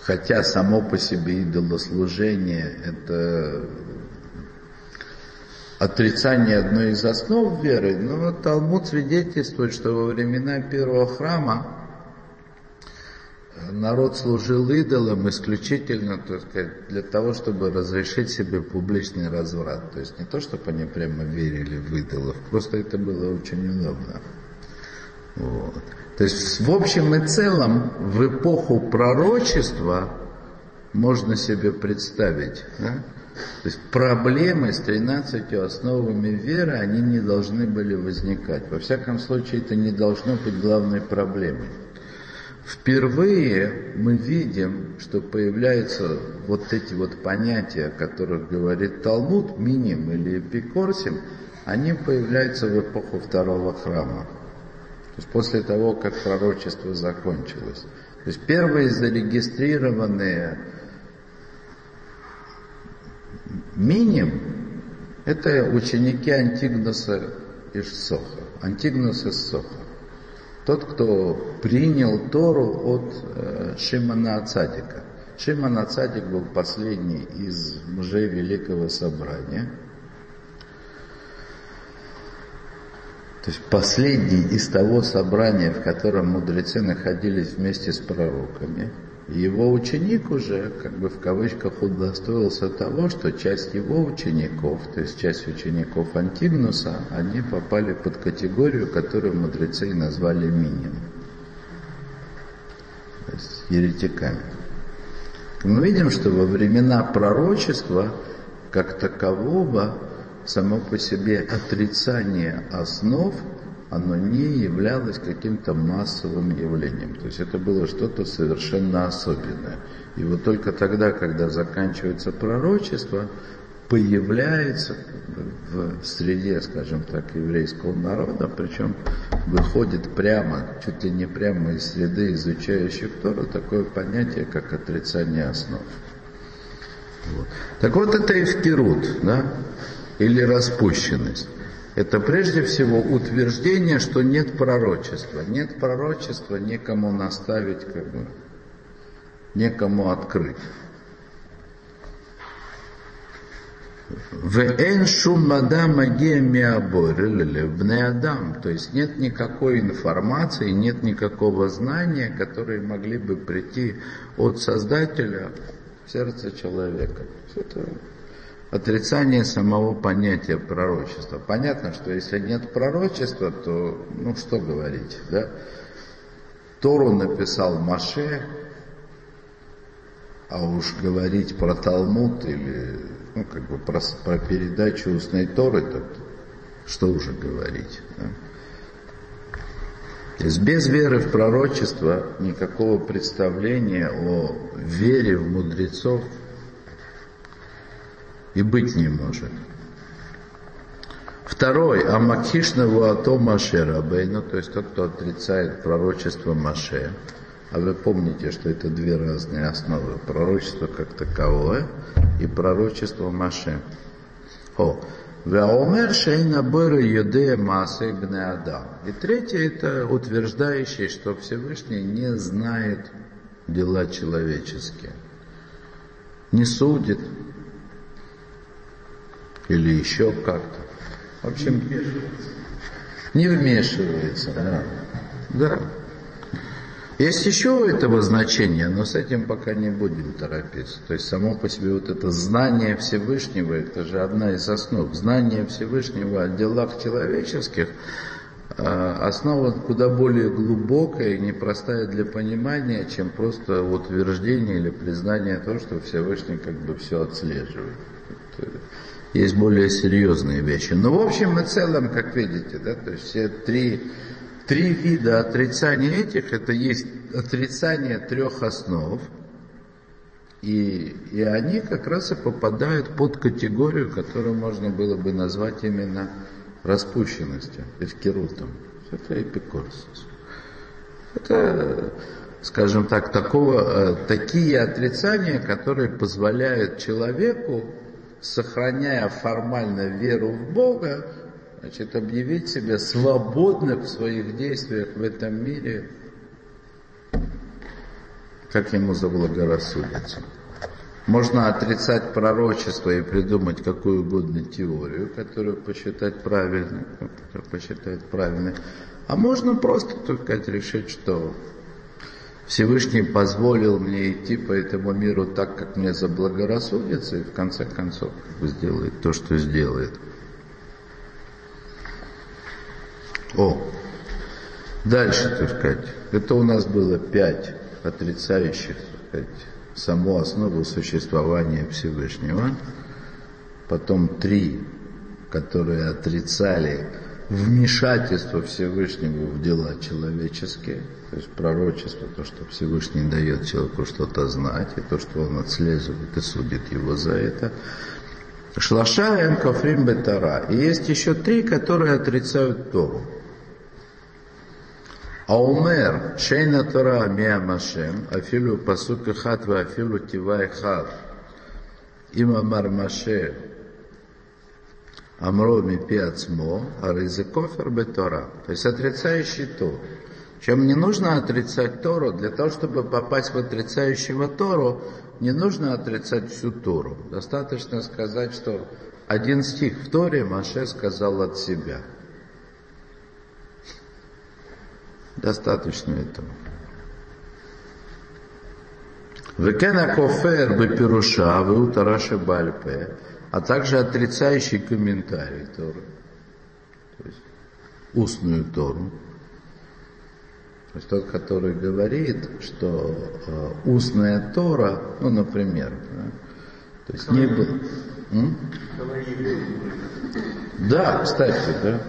хотя само по себе идолослужение это отрицание одной из основ веры, но Талмуд свидетельствует, что во времена первого храма народ служил идолам исключительно так сказать, для того, чтобы разрешить себе публичный разврат. То есть не то, чтобы они прямо верили в идолов, просто это было очень удобно. Вот. То есть в общем и целом в эпоху пророчества можно себе представить, да? То есть проблемы с 13 основами веры, они не должны были возникать. Во всяком случае, это не должно быть главной проблемой. Впервые мы видим, что появляются вот эти вот понятия, о которых говорит Талмуд, миним или эпикорсим, они появляются в эпоху второго храма. То есть после того, как пророчество закончилось. То есть первые зарегистрированные миним – это ученики Антигнуса из Соха. Антигнус из Соха. Тот, кто принял Тору от э, Шимана Ацадика. Шиман Ацадик был последний из мужей Великого Собрания. То есть последний из того собрания, в котором мудрецы находились вместе с пророками. Его ученик уже, как бы в кавычках, удостоился того, что часть его учеников, то есть часть учеников Антигнуса, они попали под категорию, которую мудрецы назвали миним. То есть еретиками. Мы видим, что во времена пророчества, как такового, само по себе отрицание основ – оно не являлось каким-то массовым явлением. То есть это было что-то совершенно особенное. И вот только тогда, когда заканчивается пророчество, появляется в среде, скажем так, еврейского народа, причем выходит прямо, чуть ли не прямо из среды изучающих Тору, такое понятие, как отрицание основ. Вот. Так вот это эвкерут, да, или распущенность это прежде всего утверждение, что нет пророчества. Нет пророчества, некому наставить, как бы, некому открыть. В эншум мадам адам, то есть нет никакой информации, нет никакого знания, которые могли бы прийти от Создателя в сердце человека. Это отрицание самого понятия пророчества. Понятно, что если нет пророчества, то, ну что говорить, да? Тору написал Маше, а уж говорить про Талмуд или, ну, как бы про, про передачу устной Торы, то что уже говорить, да? То есть без веры в пророчество никакого представления о вере в мудрецов и быть не может. Второй, Амакишна Вуато Маше Рабейну, то есть тот, кто отрицает пророчество Маше. А вы помните, что это две разные основы. Пророчество как таковое и пророчество Маше. О, Ваомер Шейна Быра Юдея Маса Ибн Адам. И третье это утверждающий, что Всевышний не знает дела человеческие. Не судит, или еще как-то. В общем, не вмешивается. Да. да. Есть еще у этого значение, но с этим пока не будем торопиться. То есть само по себе вот это знание Всевышнего, это же одна из основ. Знание Всевышнего о делах человеческих, а, основа куда более глубокая и непростая для понимания, чем просто утверждение или признание того, что Всевышний как бы все отслеживает есть более серьезные вещи. Но в общем и целом, как видите, да, то есть все три, три вида отрицания этих, это есть отрицание трех основ, и, и они как раз и попадают под категорию, которую можно было бы назвать именно распущенностью, эфкерутом. Это эпикорсус. Это, скажем так, такого, э, такие отрицания, которые позволяют человеку сохраняя формально веру в Бога, значит, объявить себя свободным в своих действиях в этом мире, как ему заблагорассудится. Можно отрицать пророчество и придумать какую угодно теорию, которую посчитать правильной, посчитать правильной. А можно просто, сказать, решить, что Всевышний позволил мне идти по этому миру так, как мне заблагорассудится, и в конце концов сделает то, что сделает. О, дальше, так сказать, это у нас было пять отрицающих, так сказать, саму основу существования Всевышнего, потом три, которые отрицали вмешательство Всевышнего в дела человеческие, то есть пророчество, то, что Всевышний дает человеку что-то знать, и то, что он отслеживает и судит его за это. Шлаша кофрим бетара. И есть еще три, которые отрицают Тору. Аумер шейна Тора мия машем, афилу пасук хат ва афилу тивай хат. Им амар маше Амро мипи ацмо, аризекофер бетора. То есть отрицающий Тору. Чем не нужно отрицать Тору, для того, чтобы попасть в отрицающего Тору, не нужно отрицать всю Тору. Достаточно сказать, что один стих в Торе Маше сказал от себя. Достаточно этого. Векена кофер бепируша, веутараши бальпе, а также отрицающий комментарий Торы, то есть устную Тору. То есть тот, который говорит, что э, устная Тора, ну, например, да, то есть не было... Да, кстати, да.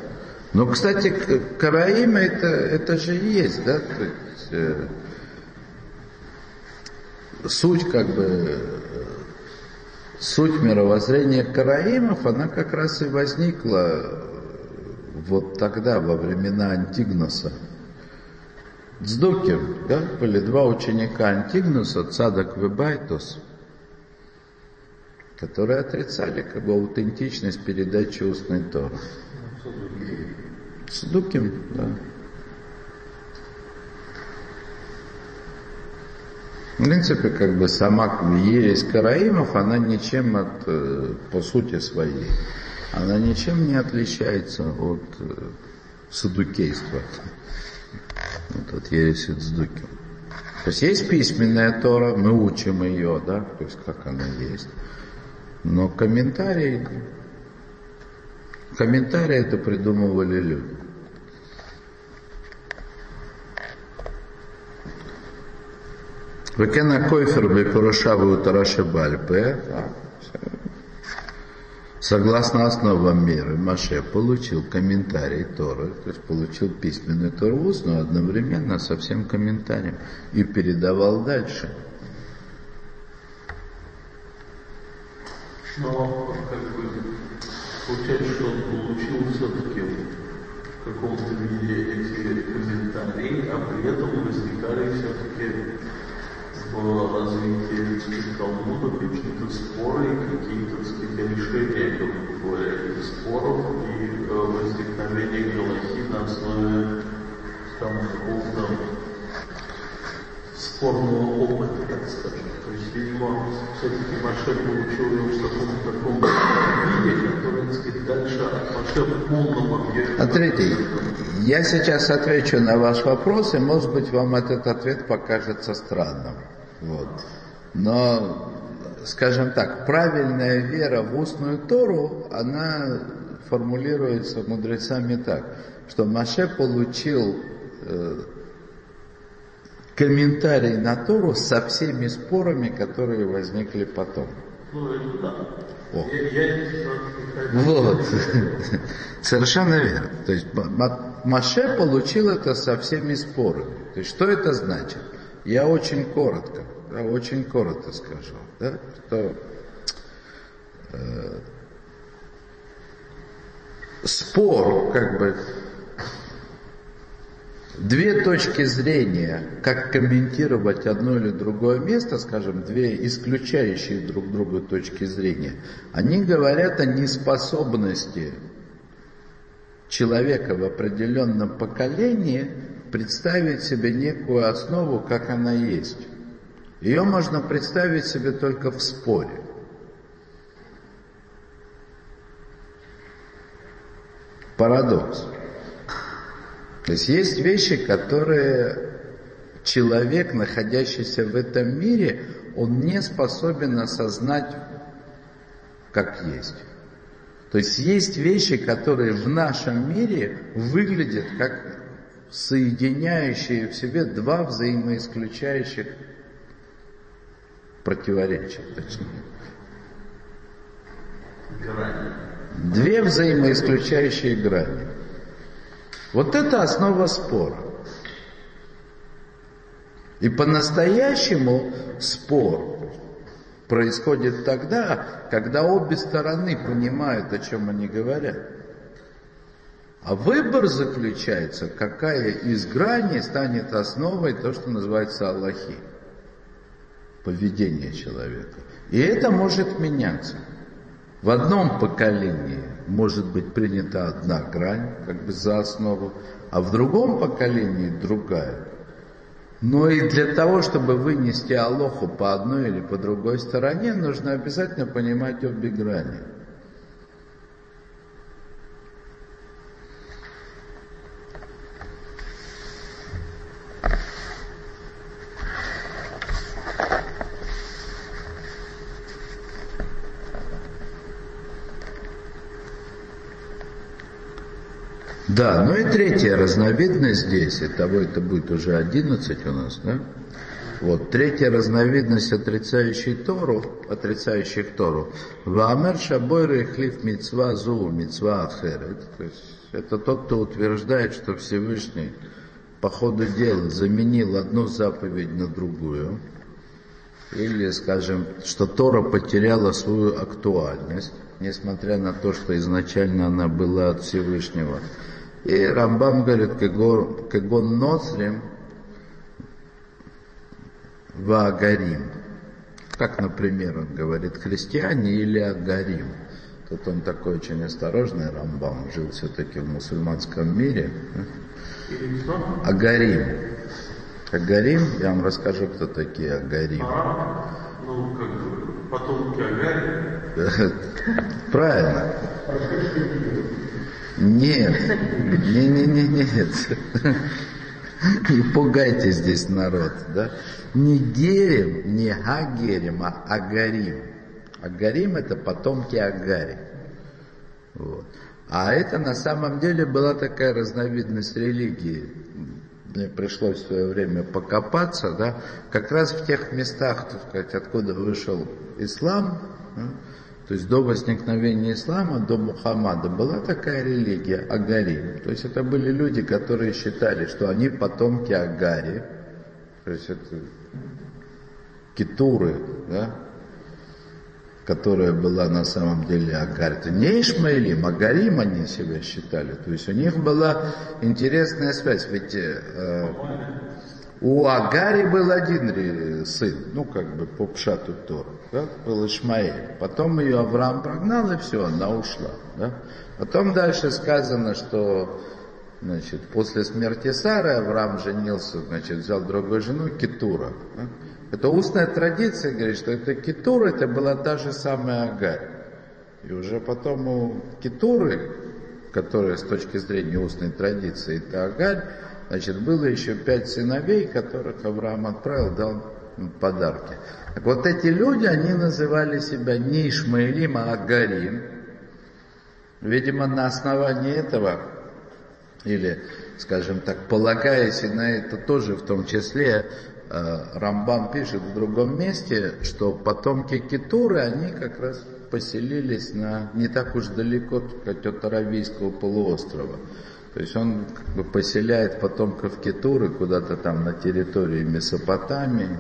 Но, кстати, караима это, это же есть, да, то есть, э, суть как бы э, суть мировоззрения караимов, она как раз и возникла вот тогда, во времена Антигноса. Дздуким, да, были два ученика Антигнуса, Цадок и которые отрицали как бы аутентичность передачи устной Торы. Сдуким, да. В принципе, как бы сама ересь Караимов, она ничем от, э, по сути своей, она ничем не отличается от э, садукейства. Вот от ереси Цдуким. То есть есть письменная Тора, мы учим ее, да, то есть как она есть. Но комментарии, комментарии это придумывали люди. Векена койфер бепуруша утараши бальпе. Согласно основам мира, Маше получил комментарий Торы, то есть получил письменный Тору устную одновременно со всем комментарием и передавал дальше. Но как бы получается, что он получил все-таки в каком-то виде эти комментарии, а при этом возникали все-таки в развитии Талмуда какие-то споры, какие-то решения этих споров и возникновение галахи на основе там какого-то спорного опыта, так скажем. То есть, видимо, все-таки Маше получил его в каком-то таком виде, который, так сказать, дальше от Маше в полном объеме. Смотрите, я сейчас отвечу на ваш вопрос, и может быть вам этот ответ покажется странным. Вот. Но, скажем так, правильная вера в устную Тору, она формулируется мудрецами так, что Маше получил э, комментарий на Тору со всеми спорами, которые возникли потом. Ну, да. О. Я, я не Вот. Совершенно верно. То есть Маше получил это со всеми спорами. То есть что это значит? Я очень коротко, да, очень коротко скажу, да, что э, спор, как бы, две точки зрения, как комментировать одно или другое место, скажем, две исключающие друг друга точки зрения, они говорят о неспособности человека в определенном поколении представить себе некую основу, как она есть. Ее можно представить себе только в споре. Парадокс. То есть есть вещи, которые человек, находящийся в этом мире, он не способен осознать, как есть. То есть есть вещи, которые в нашем мире выглядят как соединяющие в себе два взаимоисключающих противоречия, точнее. Грани. Две взаимоисключающие грани. Вот это основа спора. И по-настоящему спор происходит тогда, когда обе стороны понимают, о чем они говорят. А выбор заключается, какая из граней станет основой то, что называется Аллахи. Поведение человека. И это может меняться. В одном поколении может быть принята одна грань, как бы за основу, а в другом поколении другая. Но и для того, чтобы вынести Аллаху по одной или по другой стороне, нужно обязательно понимать обе грани. Да, ну и третья разновидность здесь, итого это будет уже 11 у нас, да? Вот, третья разновидность отрицающей Тору, отрицающих Тору. Ваамер шабойры хлиф мецва зу мецва ахерет. То есть это тот, кто утверждает, что Всевышний по ходу дела заменил одну заповедь на другую. Или, скажем, что Тора потеряла свою актуальность, несмотря на то, что изначально она была от Всевышнего. И Рамбам говорит, кагон носрим ваагарим. Как, например, он говорит, христиане или агарим. Тут он такой очень осторожный, Рамбам, жил все-таки в мусульманском мире. Агарим. Агарим, я вам расскажу, кто такие Агарим. А, ну, как бы, потомки Агари. Правильно. Нет, не, не, не, нет. Не пугайте здесь народ, да? Не Герем, не Агерем, а Агарим. Агарим это потомки Агари. Вот. А это на самом деле была такая разновидность религии. Мне пришлось в свое время покопаться, да, как раз в тех местах, так сказать, откуда вышел ислам, то есть до возникновения ислама, до Мухаммада была такая религия, Агари. То есть это были люди, которые считали, что они потомки Агари. То есть это кетуры, да, которая была на самом деле Агарь. Это не Ишмаилим, Агарим они себя считали. То есть у них была интересная связь. Ведь э, у Агари был один сын, ну как бы по пшату Тору, да, был Ишмаэль. Потом ее Авраам прогнал, и все, она ушла. Да. Потом дальше сказано, что значит, после смерти Сары Авраам женился, значит, взял другую жену, Китура. Да. Это устная традиция говорит, что это Китура, это была та же самая Агарь. И уже потом у Китуры, которая с точки зрения устной традиции, это Агарь, Значит, было еще пять сыновей, которых Авраам отправил, дал подарки. Так вот эти люди, они называли себя не Ишмаилим, а Агарим. Видимо, на основании этого, или, скажем так, полагаясь и на это тоже в том числе, э, Рамбам пишет в другом месте, что потомки Китуры, они как раз поселились на, не так уж далеко от Аравийского полуострова. То есть он как бы поселяет потомков Кетуры куда-то там на территории Месопотамии.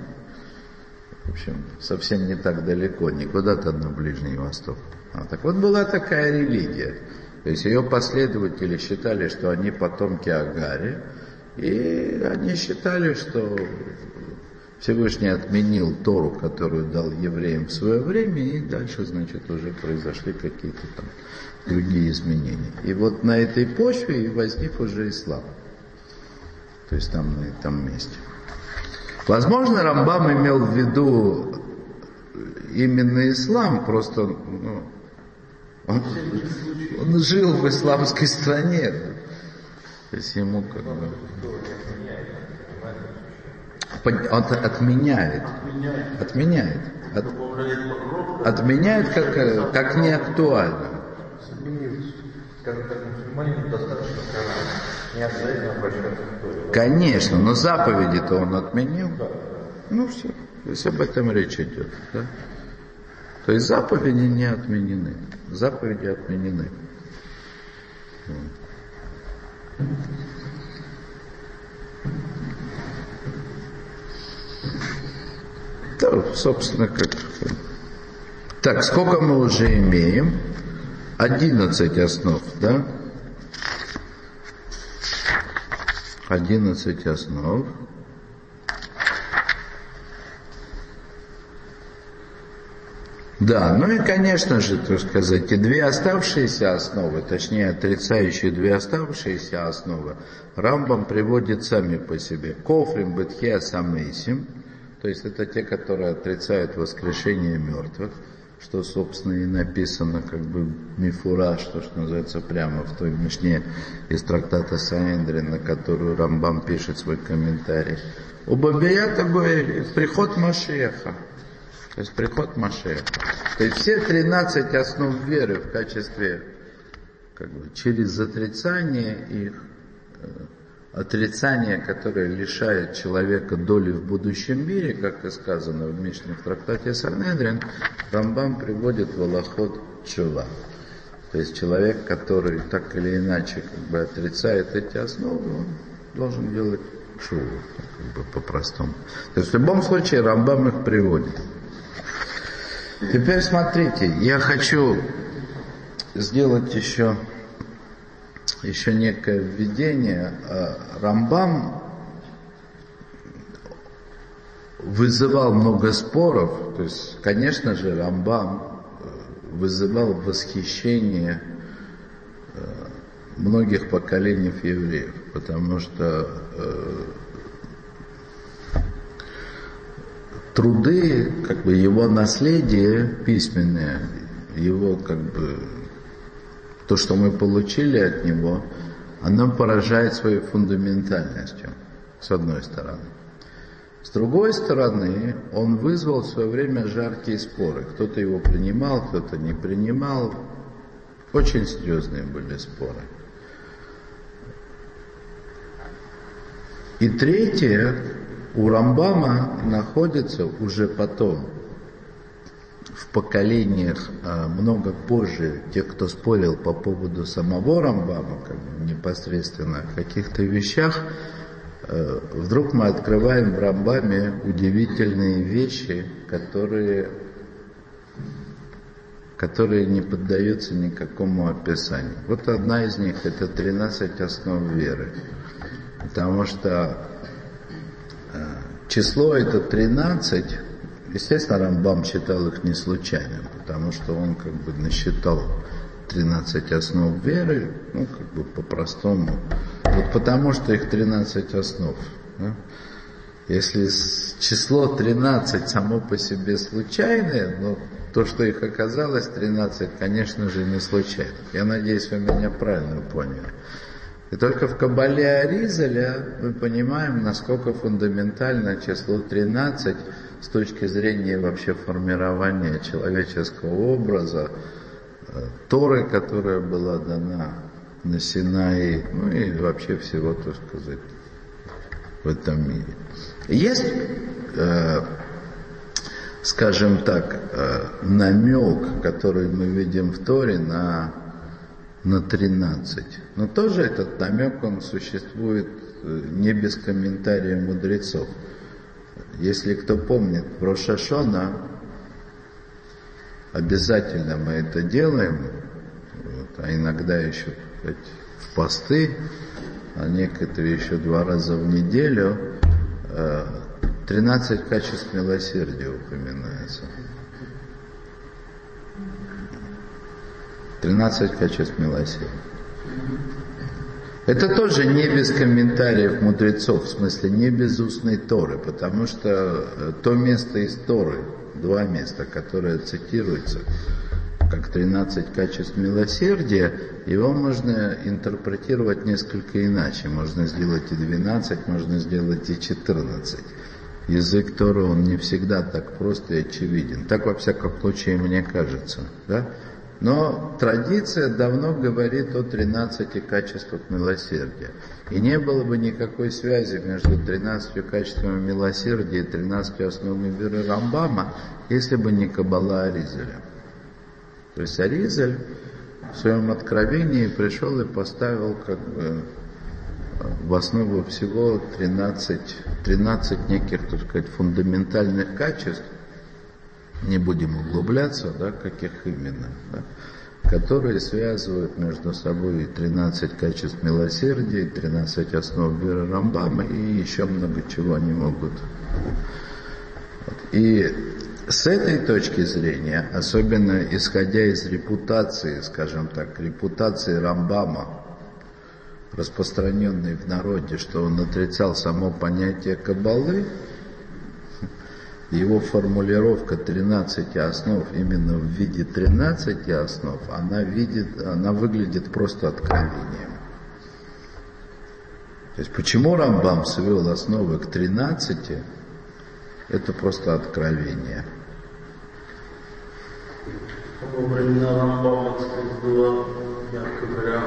В общем, совсем не так далеко, не куда-то на Ближний Восток. А, так вот была такая религия. То есть ее последователи считали, что они потомки Агари, и они считали, что Всевышний отменил Тору, которую дал евреям в свое время, и дальше, значит, уже произошли какие-то там другие изменения. И вот на этой почве возник уже ислам. То есть там на этом месте. Возможно, Рамбам имел в виду именно ислам, просто ну, он, он жил в исламской стране. То есть ему как бы... Он отменяет. Отменяет. От, отменяет как, как неактуально скажем так, мусульманину достаточно не обязательно обращаться к Торе. Конечно, но заповеди-то он отменил. Да. Ну все, то есть об этом речь идет. Да? То есть заповеди не отменены. Заповеди отменены. Да, собственно, как... Так, сколько мы уже имеем? 11 основ, да? 11 основ. Да, ну и, конечно же, так сказать, и две оставшиеся основы, точнее, отрицающие две оставшиеся основы, Рамбам приводит сами по себе. Кофрим, Бетхия, Самейсим, то есть это те, которые отрицают воскрешение мертвых что, собственно, и написано как бы мифура, что, что называется, прямо в той Мишне из трактата Саэндри, на которую Рамбам пишет свой комментарий. У Бабията приход Машеха. То есть приход Машеха. То есть все 13 основ веры в качестве как бы через отрицание их, э, отрицание, которое лишает человека доли в будущем мире, как и сказано в Мишне в трактате Санедрин, Рамбам приводит в Аллахот Чува. То есть человек, который так или иначе как бы отрицает эти основы, он должен делать чуву, как бы по-простому. То есть в любом случае Рамбам их приводит. Теперь смотрите, я хочу сделать еще, еще некое введение. А, Рамбам вызывал много споров, то есть, конечно же, Рамбам э, вызывал восхищение э, многих поколений евреев, потому что э, труды, как бы его наследие письменное, его как бы то, что мы получили от него, оно поражает своей фундаментальностью, с одной стороны. С другой стороны, он вызвал в свое время жаркие споры. Кто-то его принимал, кто-то не принимал. Очень серьезные были споры. И третье, у Рамбама находится уже потом, в поколениях а, много позже, тех, кто спорил по поводу самого Рамбама, как бы непосредственно о каких-то вещах, э, вдруг мы открываем в Рамбаме удивительные вещи, которые, которые не поддаются никакому описанию. Вот одна из них – это 13 основ веры. Потому что э, число это 13, естественно, Рамбам считал их не случайно, потому что он как бы насчитал 13 основ веры, ну, как бы по-простому. Вот потому что их 13 основ. Да? Если число 13 само по себе случайное, но то, что их оказалось 13, конечно же, не случайно. Я надеюсь, вы меня правильно поняли. И только в Кабале Аризаля мы понимаем, насколько фундаментально число 13 с точки зрения вообще формирования человеческого образа, э, Торы, которая была дана на Синае, ну и вообще всего, так сказать, в этом мире. Есть, э, скажем так, э, намек, который мы видим в Торе на на 13. Но тоже этот намек, он существует э, не без комментария мудрецов. Если кто помнит про Шашона, обязательно мы это делаем, вот, а иногда еще в посты, а некоторые еще два раза в неделю, 13 э, качеств милосердия упоминается. 13 качеств милосердия. Это тоже не без комментариев мудрецов, в смысле не без устной Торы, потому что э, то место из Торы, два места, которые цитируются, как 13 качеств милосердия, его можно интерпретировать несколько иначе. Можно сделать и 12, можно сделать и 14. Язык Торы, он не всегда так прост и очевиден. Так, во всяком случае, мне кажется. Да? Но традиция давно говорит о 13 качествах милосердия. И не было бы никакой связи между 13 качествами милосердия и 13 основами веры Рамбама, если бы не Каббала Аризеля. То есть Аризель в своем откровении пришел и поставил как бы в основу всего 13, 13 неких, так сказать, фундаментальных качеств, не будем углубляться, да, каких именно, да, которые связывают между собой 13 качеств милосердия, 13 основ веры Рамбама и еще много чего они могут. И с этой точки зрения, особенно исходя из репутации, скажем так, репутации Рамбама, распространенной в народе, что он отрицал само понятие Кабалы, его формулировка 13 основ именно в виде 13 основ, она, видит, она выглядит просто откровением. То есть почему Рамбам свел основы к 13, это просто откровение. Во времена Рамбама было мягко говоря,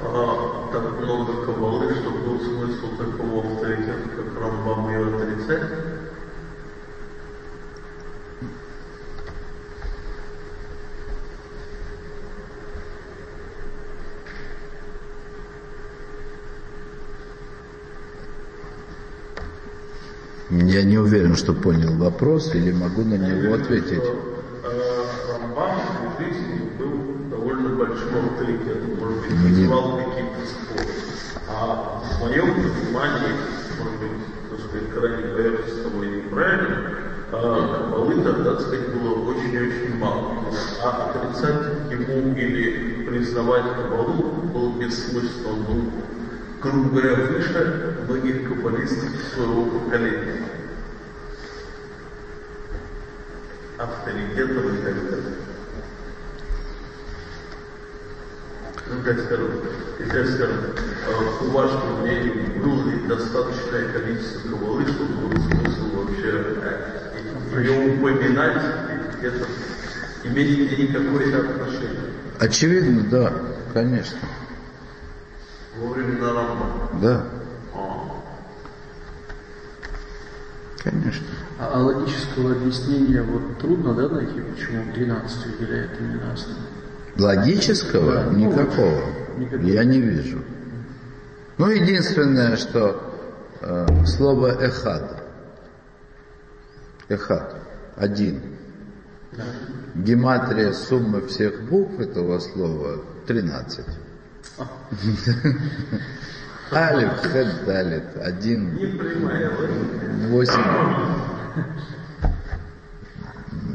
а, так много кабалы, что был смысл такого авторитета, как Рамбам ее отрицать? Я не уверен, что понял вопрос, или могу на него ответить. Рамбам в жизни был довольно большим авторитетом, может быть, вызывал какие-то споры. А в моем понимании, может быть, то, что Коране говорят с тобой неправильно, кабалы тогда, так сказать, было очень-очень мало. А отрицать ему или признавать кабалу было бессмысленно. Он был грубо говоря, выше многих каббалистов своего поколения. Авторитетом и так далее. Ну, как скажем, как скажем, по вашему мнению, было ли достаточное количество кабалы, чтобы был смысл вообще ее упоминать, это иметь к ней какое-то отношение? Очевидно, да, конечно. Во времена Рамбана? Да. Конечно. А, а логического объяснения вот трудно, да, найти, почему 13 выделяет именно основу? Логического? Да, ну, никакого. никакого. Я не вижу. Ну, единственное, что э, слово эхад. Эхад. Один. Да. Гематрия суммы всех букв этого слова 13. Алиф, хет, далит. Один, восемь.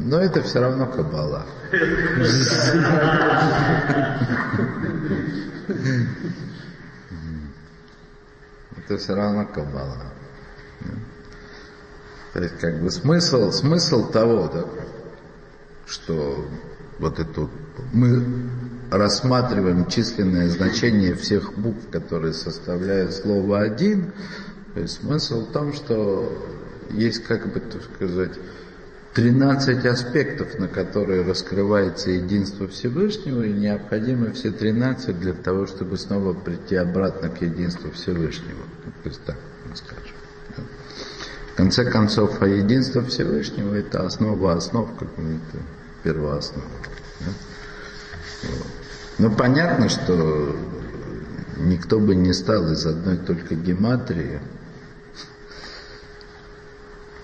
Но это все равно кабала. Это все равно кабала. То есть как бы смысл, смысл того, да, что вот эту мы рассматриваем численное значение всех букв, которые составляют слово «один», то есть смысл в том, что есть, как бы, так сказать, 13 аспектов, на которые раскрывается единство Всевышнего, и необходимы все 13 для того, чтобы снова прийти обратно к единству Всевышнего. Ну, то есть так мы скажем. В конце концов, а единство Всевышнего – это основа основ, как бы это первооснова. Да. Вот. Ну, понятно, что никто бы не стал из одной только гематрии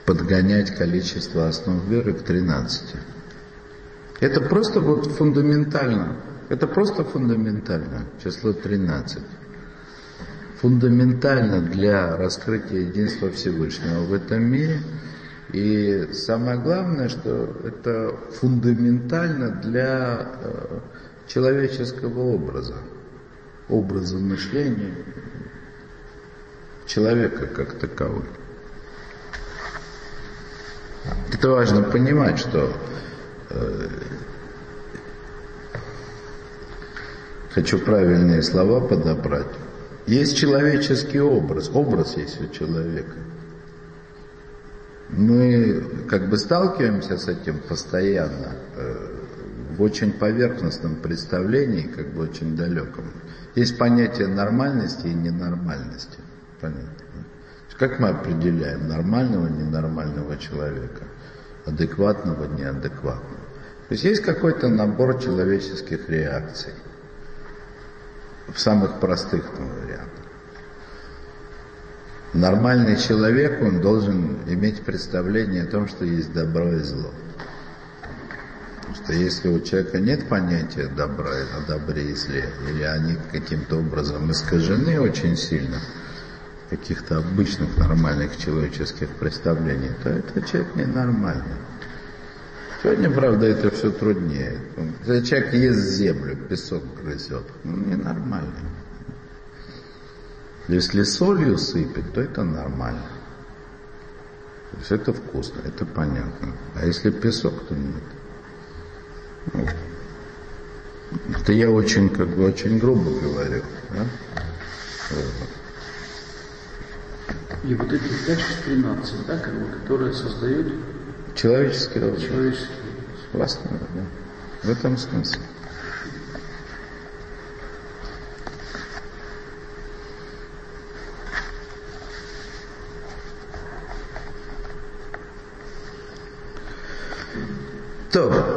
подгонять количество основ веры к 13. Это просто вот фундаментально. Это просто фундаментально, число 13. Фундаментально для раскрытия единства Всевышнего в этом мире. И самое главное, что это фундаментально для э, человеческого образа, образа мышления человека как таковой. Это важно понимать, что э, хочу правильные слова подобрать. Есть человеческий образ, образ есть у человека. Мы как бы сталкиваемся с этим постоянно, э, в очень поверхностном представлении, как бы очень далеком. Есть понятие нормальности и ненормальности. Понятно. Как мы определяем нормального, ненормального человека, адекватного, неадекватного? То есть есть какой-то набор человеческих реакций в самых простых ну, вариантах. Нормальный человек, он должен иметь представление о том, что есть добро и зло. Что если у человека нет понятия добра, добре и зле, или они каким-то образом искажены очень сильно, каких-то обычных нормальных человеческих представлений, то этот человек ненормальный. Сегодня, правда, это все труднее. Если человек ест землю, песок грызет, ну, ненормальный. Если солью сыпет, то это нормально. То есть это вкусно, это понятно. А если песок, то нет. Это я очень, как бы, очень грубо говорю. Да? И вот эти качества 13, да, как бы, которые создают Человеческий образ. человеческий Классно, да. В этом смысле.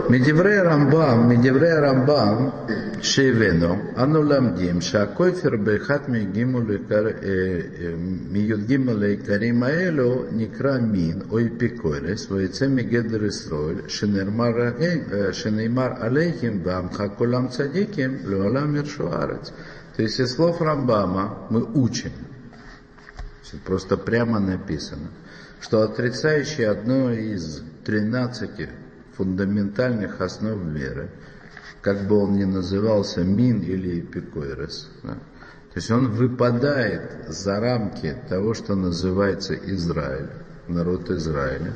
מדברי הרמב"ם, מדברי הרמב"ם שהבאנו, אנו למדים שהכופר באחד מי"ג העיקרים האלו נקרא מין או אפיקורס ויוצא מגדר ישראל שנאמר, שנאמר עליהם ועמך כולם צדיקים לעולם ירשו הארץ. То есть из слов Рамбама мы учим, просто прямо написано, что отрицающий одно из 13 фундаментальных основ веры, как бы он ни назывался, мин или эпикойрос. Да? То есть он выпадает за рамки того, что называется Израиль, народ Израиля.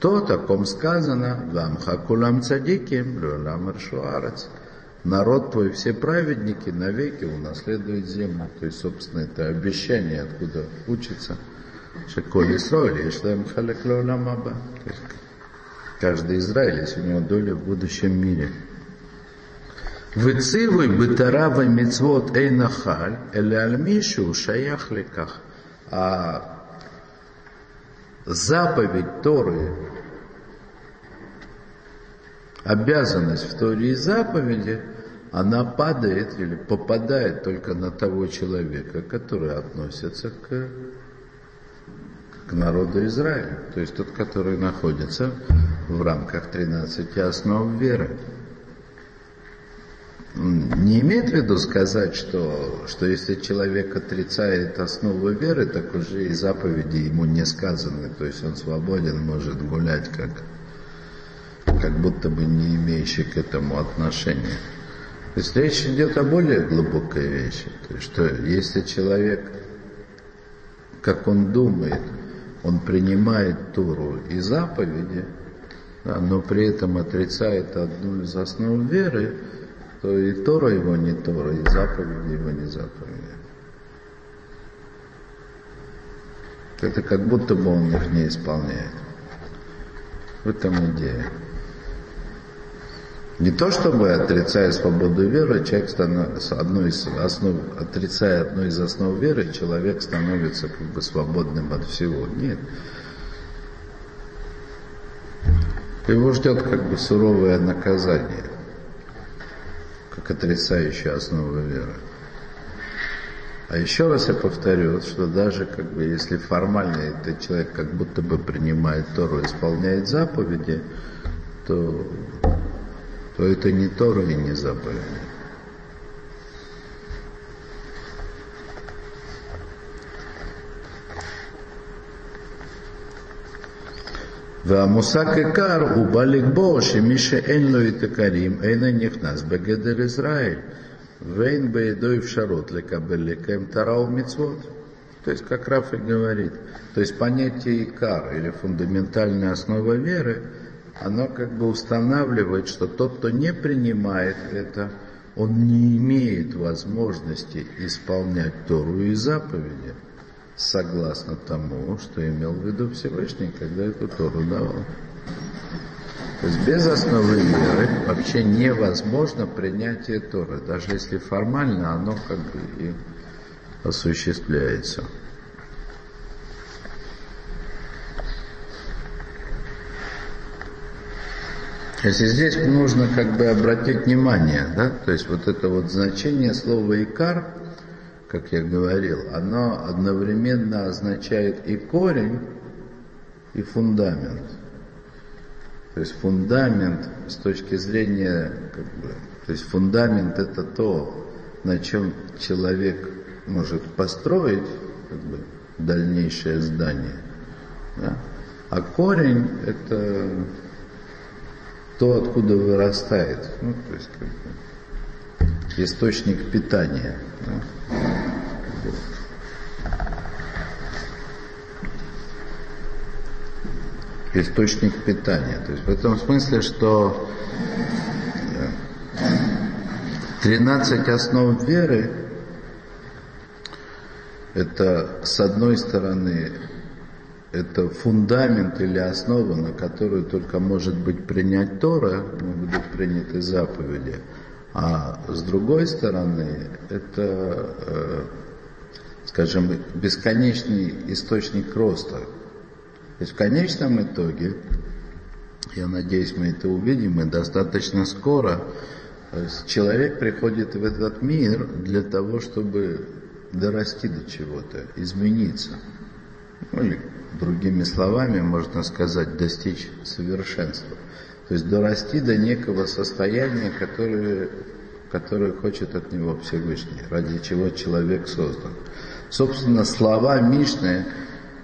То, о ком сказано, «Вам хакулам цадиким, люлам аршуарец». Народ твой, все праведники навеки унаследуют землю. То есть, собственно, это обещание, откуда учится. Шеколь Исраиль, Ешлем халек лолам аба. То каждый израилец, у него доля в будущем мире. Выцивуй бытарава мецвод эйнахаль, эле альмишу шаях леках. А заповедь Торы, обязанность в Торе и заповеди, она падает или попадает только на того человека, который относится к к народу Израиля, то есть тот, который находится в рамках 13 основ веры. Не имеет в виду сказать, что, что если человек отрицает основы веры, так уже и заповеди ему не сказаны, то есть он свободен, может гулять как, как будто бы не имеющий к этому отношения. То есть речь идет о более глубокой вещи, то есть что если человек, как он думает, он принимает Тору и заповеди, да, но при этом отрицает одну из основ веры, то и Тора его не Тора, и заповеди его не заповеди. Это как будто бы он их не исполняет. В этом идея. Не то чтобы отрицая свободу веры, человек становится одной из основ, отрицая одну из основ веры, человек становится как бы свободным от всего. Нет. Его ждет как бы суровое наказание, как отрицающая основу веры. А еще раз я повторю, что даже как бы если формально этот человек как будто бы принимает Тору, исполняет заповеди, то то это не Тора и не заповедь. והמושג עיקר הוא בא לקבוע שמי שאין לו את עיקרים אינו נכנס בגדר ישראל ואין בידו אפשרות לקבל לקיים תורה ומצוות. То есть, как Раф и говорит, то есть понятие икар или фундаментальная основа веры – оно как бы устанавливает, что тот, кто не принимает это, он не имеет возможности исполнять Тору и заповеди, согласно тому, что имел в виду Всевышний, когда эту Тору давал. То есть без основы веры вообще невозможно принятие Торы, даже если формально оно как бы и осуществляется. Если здесь нужно как бы обратить внимание, да, то есть вот это вот значение слова «икар», как я говорил, оно одновременно означает и корень, и фундамент. То есть фундамент с точки зрения, как бы, то есть фундамент это то, на чем человек может построить как бы, дальнейшее здание. Да? А корень это то, откуда вырастает, ну, то есть как бы, источник питания. Источник питания. То есть в этом смысле, что 13 основ веры это с одной стороны это фундамент или основа, на которую только может быть принять Тора, могут быть приняты заповеди. А с другой стороны, это, э, скажем, бесконечный источник роста. То есть в конечном итоге Я надеюсь, мы это увидим, и достаточно скоро. Есть человек приходит в этот мир для того, чтобы дорасти до чего-то, измениться. Ну, или другими словами, можно сказать, достичь совершенства. То есть дорасти до некого состояния, которое, которое хочет от него Всевышний, ради чего человек создан. Собственно, слова Мишны,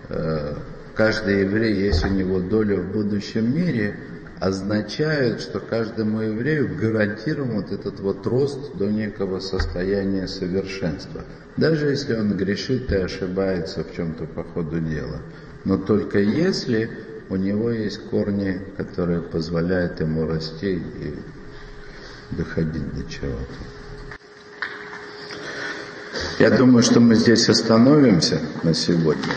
э, каждый еврей, есть у него доля в будущем мире, означают, что каждому еврею гарантирован вот этот вот рост до некого состояния совершенства. Даже если он грешит и ошибается в чем-то по ходу дела. Но только если у него есть корни, которые позволяют ему расти и доходить до чего-то. Я думаю, что мы здесь остановимся на сегодня.